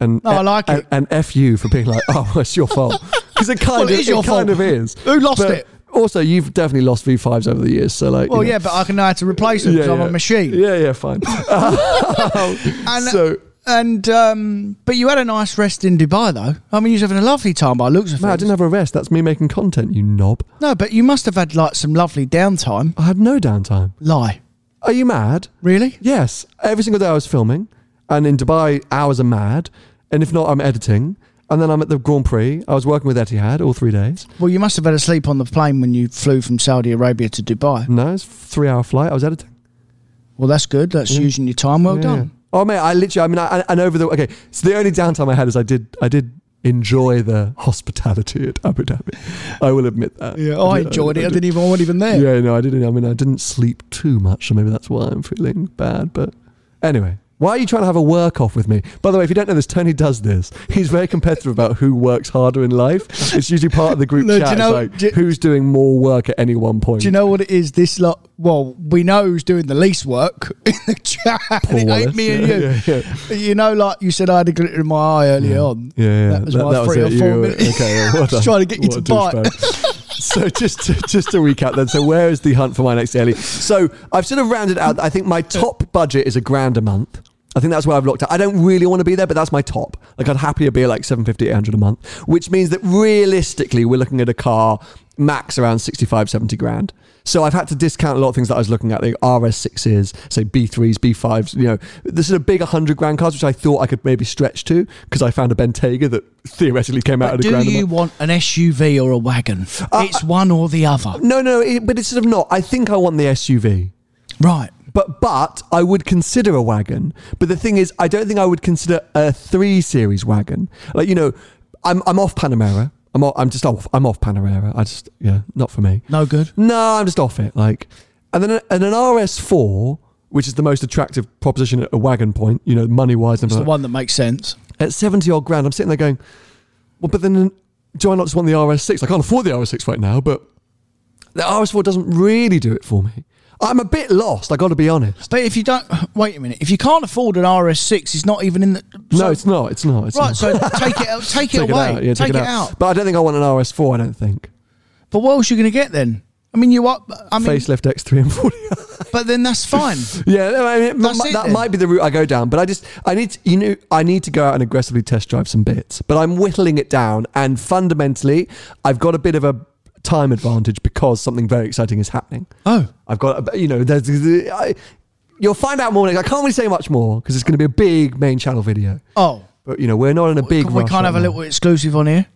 And No, I like and, it. And f you for being like, oh, it's your fault because it kind Well, of is your kind fault. of is. Who lost But it? Also, you've definitely lost V5s over the years. So like, well, you know. yeah, but I can know how to replace them because I'm a machine. Yeah, yeah, fine. And, so, and um, but you had a nice rest in Dubai, though. I mean, you was having a lovely time by looks of man, I didn't have a rest. That's me making content. You knob. no, but you must have had like some lovely downtime. I had no downtime. Lie, Are you mad? really? Yes. Every single day I was filming, and in Dubai hours are mad, and if not, I'm editing. And then I'm at the Grand Prix. I was working with Etihad all three days. Well, you must have had a sleep on the plane when you flew from Saudi Arabia to Dubai. No, it's a three hour flight. I was editing. Well, that's good. That's Yeah. using your time well Yeah. done. Oh man, I literally, I mean, I, and over the okay. So the only downtime I had is I did, I did enjoy the hospitality at Abu Dhabi. I will admit that. Yeah, I did- enjoyed it. I did. didn't even. I wasn't even there. Yeah, no, I didn't. I mean, I didn't sleep too much, so maybe that's why I'm feeling bad. But anyway. Why are you trying to have a work off with me? By the way, if you don't know this, Tony does this. He's very competitive about who works harder in life. It's usually part of the group No, do chat. you know- like, do you- who's doing more work at any one point? Do you know what it is? This lot. Well, we know who's doing the least work in the chat. It ain't me and you. yeah, yeah. You know, like you said, I had a glitter in my eye earlier on. Yeah, yeah. That was my three or it. four You- minutes. Okay, yeah, well Just trying to get you to bite. so just to, just to recap then, so where is the hunt for my next daily? So I've sort of rounded out. I think my top budget is a grand a month. I think that's where I've looked at. I don't really want to be there, but that's my top. Like I'd happier be like 750, 800 a month, which means that realistically we're looking at a car max around 65, 70 grand. So I've had to discount a lot of things that I was looking at, the RS6s, say B3s, B5s, you know, this is a big 100 grand cars, which I thought I could maybe stretch to because I found a Bentayga that theoretically came out But at a do grand a you want an SUV or a wagon? Uh, it's one or the other. No, no, it, but it's sort of not. I think I want the SUV. Right. But but I would consider a wagon. But the thing is, I don't think I would consider a three series wagon. Like you know, I'm I'm off Panamera. I'm off, I'm just off. I'm off Panamera. I just yeah, not for me. No good. No, I'm just off it. Like, and then and an RS4, which is the most attractive proposition at a wagon point. You know, money wise and It's the one that makes sense. at 70 odd grand, I'm sitting there going, well, but then do I not just want the RS6? I can't afford the RS6 right now, but the RS4 doesn't really do it for me. I'm a bit lost, I got to be honest. But if you don't, wait a minute. If you can't afford an RS6, it's not even in the. no, it's not. It's not. It's right. not. So take it out. Take, it Take away. out, yeah, take, it out. But I don't think I want an RS4. I don't think But what else are you going to get then? I mean, you up. I mean, facelift X3 M40. but then that's fine. yeah, I mean, m- it that then. might be the route I go down. But I just, I need, to, you know, I need to go out and aggressively test drive some bits. But I'm whittling it down, and fundamentally, I've got a bit of a time advantage because something very exciting is happening. Oh, I've got, you know, there's, I, you'll find out more. I can't really say much more because it's going to be a big main channel video. oh. But you know, we're not in a big. we can't right have a now. little exclusive on here.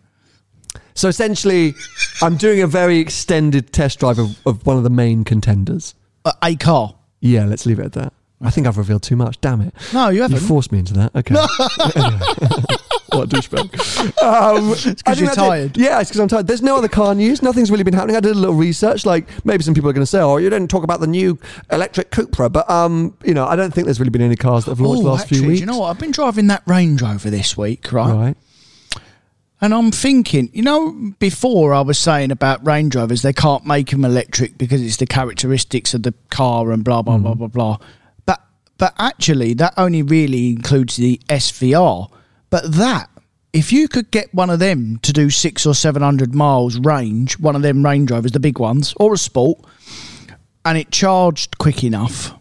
So essentially, I'm doing a very extended test drive of, of one of the main contenders. Uh, a car. Yeah, let's leave it at that. I think I've revealed too much. Damn it! No, you You haven't. You forced me into that. Okay. what a douchebag. Um, I think you're that's it. tired. Yeah, it's because I'm tired. There's no other car news. Nothing's really been happening. I did a little research. Like maybe some people are going to say, "Oh, you didn't talk about the new electric Cupra," but um, you know, I don't think there's really been any cars that have launched Oh, the last actually, few weeks. you know what? I've been driving that Range Rover this week, right? Right. And I'm thinking, you know, before I was saying about Range Rovers, they can't make them electric because it's the characteristics of the car and blah blah blah blah blah. But but actually, that only really includes the SVR. But that, if you could get one of them to do six or seven hundred miles range, one of them Range Rovers, the big ones, or a Sport, and it charged quick enough,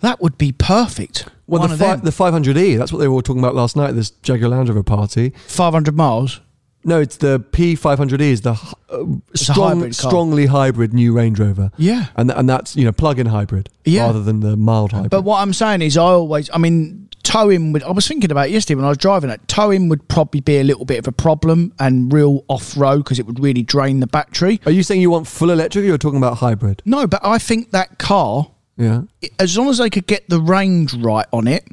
that would be perfect. Well, one the, of fi- the 500e, that's what they were all talking about last night at this Jaguar Land Rover party. five hundred miles. No, it's the P500e, is the uh, strong, hybrid car. strongly hybrid new Range Rover. Yeah. And, th- and that's, you know, plug-in hybrid Yeah. rather than the mild hybrid. But what I'm saying is, I always, I mean, towing would. I was thinking about it yesterday when I was driving it. Towing would probably be a little bit of a problem and real off road because it would really drain the battery. Are you saying you want full electric or you're talking about hybrid? No, but I think that car, Yeah. as long as they could get the range right on it,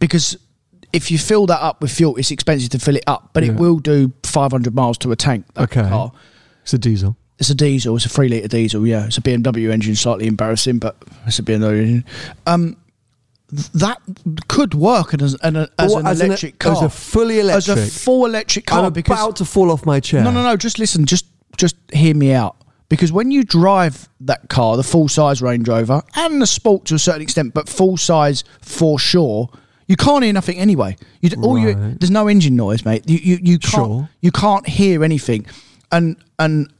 because if you fill that up with fuel, it's expensive to fill it up, but Yeah. it will do 500 miles to a tank. Okay. car. It's a diesel. It's a diesel. It's a three litre diesel. Yeah, it's a BMW engine. Slightly embarrassing, but it's a BMW engine. Um, that could work as, an, as an as an- electric as car. a fully electric. As a full electric car. I'm about to fall off my chair. no, no, no. Just listen. Just just hear me out. Because when you drive that car, the full size Range Rover and the Sport to a certain extent, but full size for sure, you can't hear nothing anyway. You, all you, Right. there's no engine noise, mate. You you, you can't Sure. you can't hear anything. And and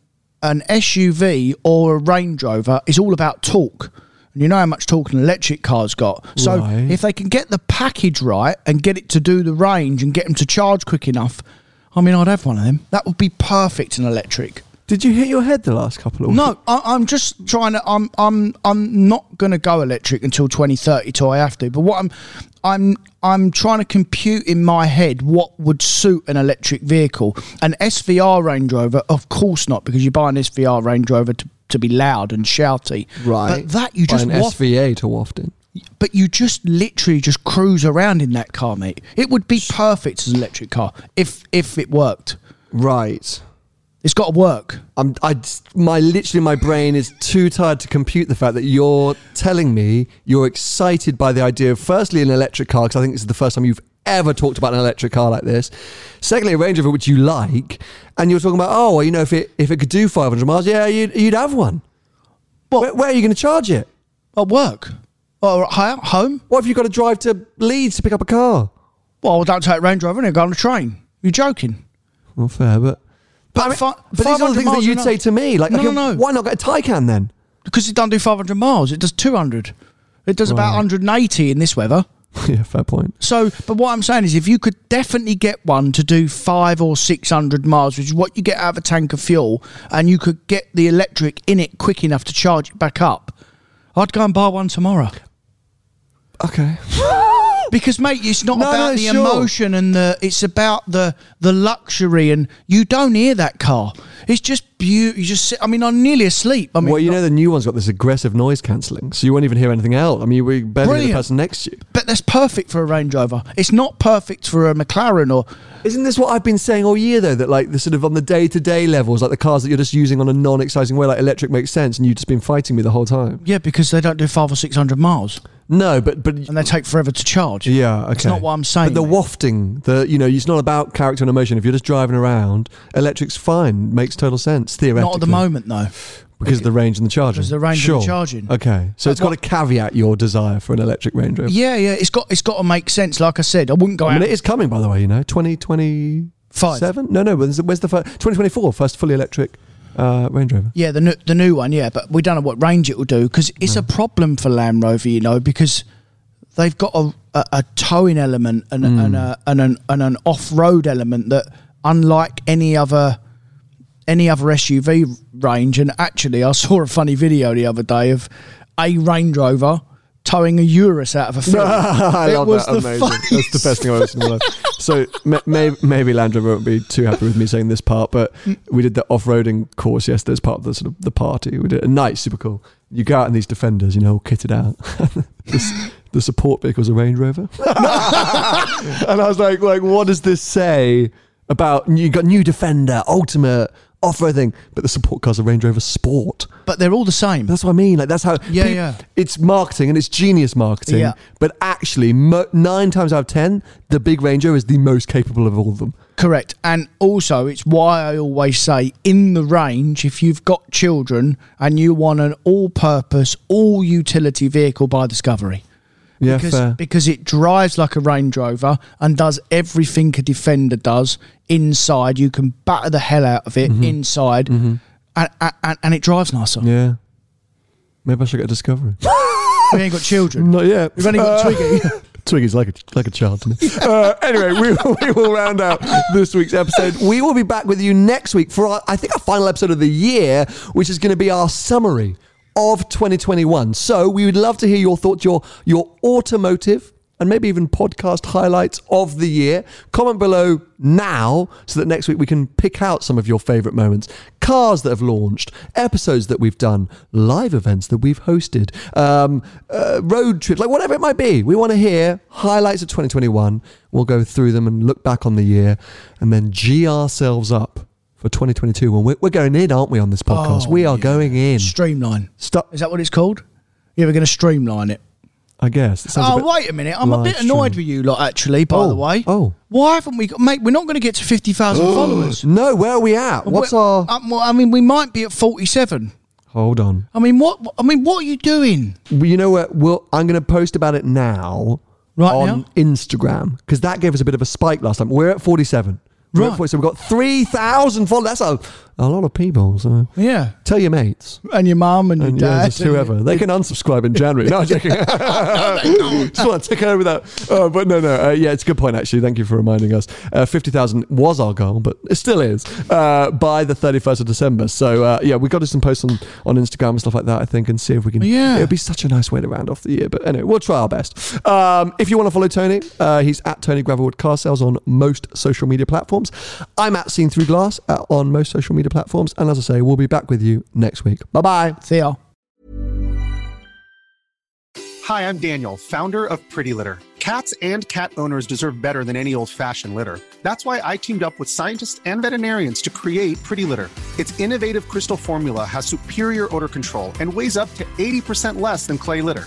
an SUV or a Range Rover is all about torque. And you know how much torque an electric car's got. So Right. if they can get the package right and get it to do the range and get them to charge quick enough, I mean, I'd have one of them. That would be perfect in electric. Did you hit your head the last couple of No, I, I'm just trying to. I'm I'm I'm not going to go electric until 2030 till I have to. But what I'm I'm I'm trying to compute in my head what would suit an electric vehicle. An SVR Range Rover, of course not, because you buy an SVR Range Rover to, to be loud and shouty. Right. But that you just an waft- SVR to waft in. but you just literally just cruise around in that car, mate. It would be perfect as an electric car if if it worked. Right. It's got to work. I'm, I my literally my brain is too tired to compute the fact that you're telling me you're excited by the idea of firstly an electric car because I think this is the first time you've ever talked about an electric car like this. Secondly, a Range Rover which you like, and you're talking about oh well, you know if it if it could do 500 miles, yeah, you'd, you'd have one. Where, where are you going to charge it? At work. Or at home. What if you've got to drive to Leeds to pick up a car? Well, don't take Range Rover and go on a train. You're joking. Well, fair, but. But, I mean, fi- but these are the 500 things that you'd say to me. Like, no, okay, no, no. why not get a Taycan then? Because it doesn't do 500 miles. It does 200. It does about 180 in this weather. yeah, fair point. So, but what I'm saying is, if you could definitely get one to do five or six hundred miles, which is what you get out of a tank of fuel, and you could get the electric in it quick enough to charge it back up, I'd go and buy one tomorrow. Okay. Because, mate, it's not No, about no, the sure. emotion and the. It's about the the luxury, and you don't hear that car. It's just beautiful. You just sit. I mean, I'm nearly asleep. I mean, well, you know the new one's got this aggressive noise cancelling, so you won't even hear anything else. I mean, were barely hear the person next to you. but that's perfect for a Range Rover. It's not perfect for a McLaren or. Isn't this what I've been saying all year though? That like the sort of on the day to day levels, like the cars that you're just using on a non exciting way, like electric makes sense, and you've just been fighting me the whole time. Yeah, because they don't do five or six hundred miles, No, but but and they take forever to charge. yeah, okay. It's not what I'm saying, But the mate. wafting, the you know, it's not about character and emotion. If you're just driving around, electric's fine, makes total sense theoretically. Not at the moment, though. because of the range and the charging. Because of the range and the charging. Okay, so But it's got to caveat your desire for an electric Range Rover. Yeah, yeah. It's got it's got to make sense. Like I said, I wouldn't go I out. mean, it is coming, by the way. You know, twenty twenty Five. seven. No, no. Where's, where's the first? Twenty twenty four. First fully electric uh, Range Rover. Yeah, the new, the new one. Yeah, but we don't know what range it will do because it's a problem for Land Rover, you know, because they've got a, a, a towing element and, and, a, and an and an off road element that, unlike any other any other SUV range, and actually, I saw a funny video the other day of a Range Rover towing a Urus out of a field. I It love was that. Amazing. funniest That's the best thing I've ever seen in my life. So may, may, maybe Land Rover won't be too happy with me saying this part, but mm. we did the off-roading course yesterday as part of the sort of the party. We did a night, super cool. You go out in these defenders, you know, all kitted out. this the support vehicle's a Range Rover. and I was like, like, what does this say about you got new Defender, Ultimate, off-road thing, but the support car's a Range Rover Sport. But they're all the same. That's what I mean. Like that's how. Yeah, peop- yeah. It's marketing and it's genius marketing. Yeah. But actually, mo- nine times out of ten, the big Range Rover is the most capable of all of them. Correct. And also, it's why I always say in the range, if you've got children and you want an all purpose, all utility vehicle by Discovery. Yeah, because, fair. because it drives like a Range Rover and does everything a Defender does inside. You can batter the hell out of it inside, and, and, and it drives nicer. Mm-hmm. Yeah. Maybe I should get a Discovery. We ain't got children. Not yet. We've only got Uh, Twiggy. Twiggy's like a like a child to me. Uh, anyway, we, will- we will round out this week's episode. We will be back with you next week for our, I think our final episode of the year, which is going to be our summary of 2021. So we would love to hear your thoughts, your your automotive and maybe even podcast highlights of the year. Comment below now so that next week we can pick out some of your favorite moments. Cars that have launched, episodes that we've done, live events that we've hosted, um, uh, road trips, like whatever it might be. We want to hear highlights of 2021. We'll go through them and look back on the year and then G ourselves up for 2022. When we're, we're going in, aren't we, on this podcast? Oh, we are yeah. going in. Streamline. Stop. Is that what it's called? Yeah, we're going to streamline it. I guess. Oh, a wait a minute. I'm a bit annoyed stream. with you lot, actually, by Oh, the way. oh. Why haven't we got, mate, we're not going to get to 50,000 followers. No, where are we at? What's We're- our. um, well, I mean, we might be at 47. Hold on. I mean, what, I mean, what are you doing? Well, you know what? We'll, I'm going to post about it now Right on now? Instagram because that gave us a bit of a spike last time. We're at 47. Right. so we've got 3,000 followers. That's a, a lot of people. So Yeah. tell your mates. And your mum and your And yeah, dad. just whoever. They can unsubscribe in January. No, I'm joking. just want to take over that. Uh, but no, no. Uh, yeah, it's a good point, actually. Thank you for reminding us. Uh, 50,000 was our goal, but it still is uh, by the 31st of December. So, uh, yeah, we've got to some posts on, on Instagram and stuff like that, I think, and see if we can. Yeah. It would be such a nice way to round off the year. But anyway, we'll try our best. Um, if you want to follow Tony, uh, he's at Tony Gravelwood Car Sales on most social media platforms. I'm at Seen Through Glass uh, on most social media platforms. And as I say, we'll be back with you next week. Bye bye. See ya. Hi, I'm Daniel, founder of Pretty Litter. Cats and cat owners deserve better than any old fashioned litter. That's why I teamed up with scientists and veterinarians to create Pretty Litter. Its innovative crystal formula has superior odor control and weighs up to 80% less than clay litter.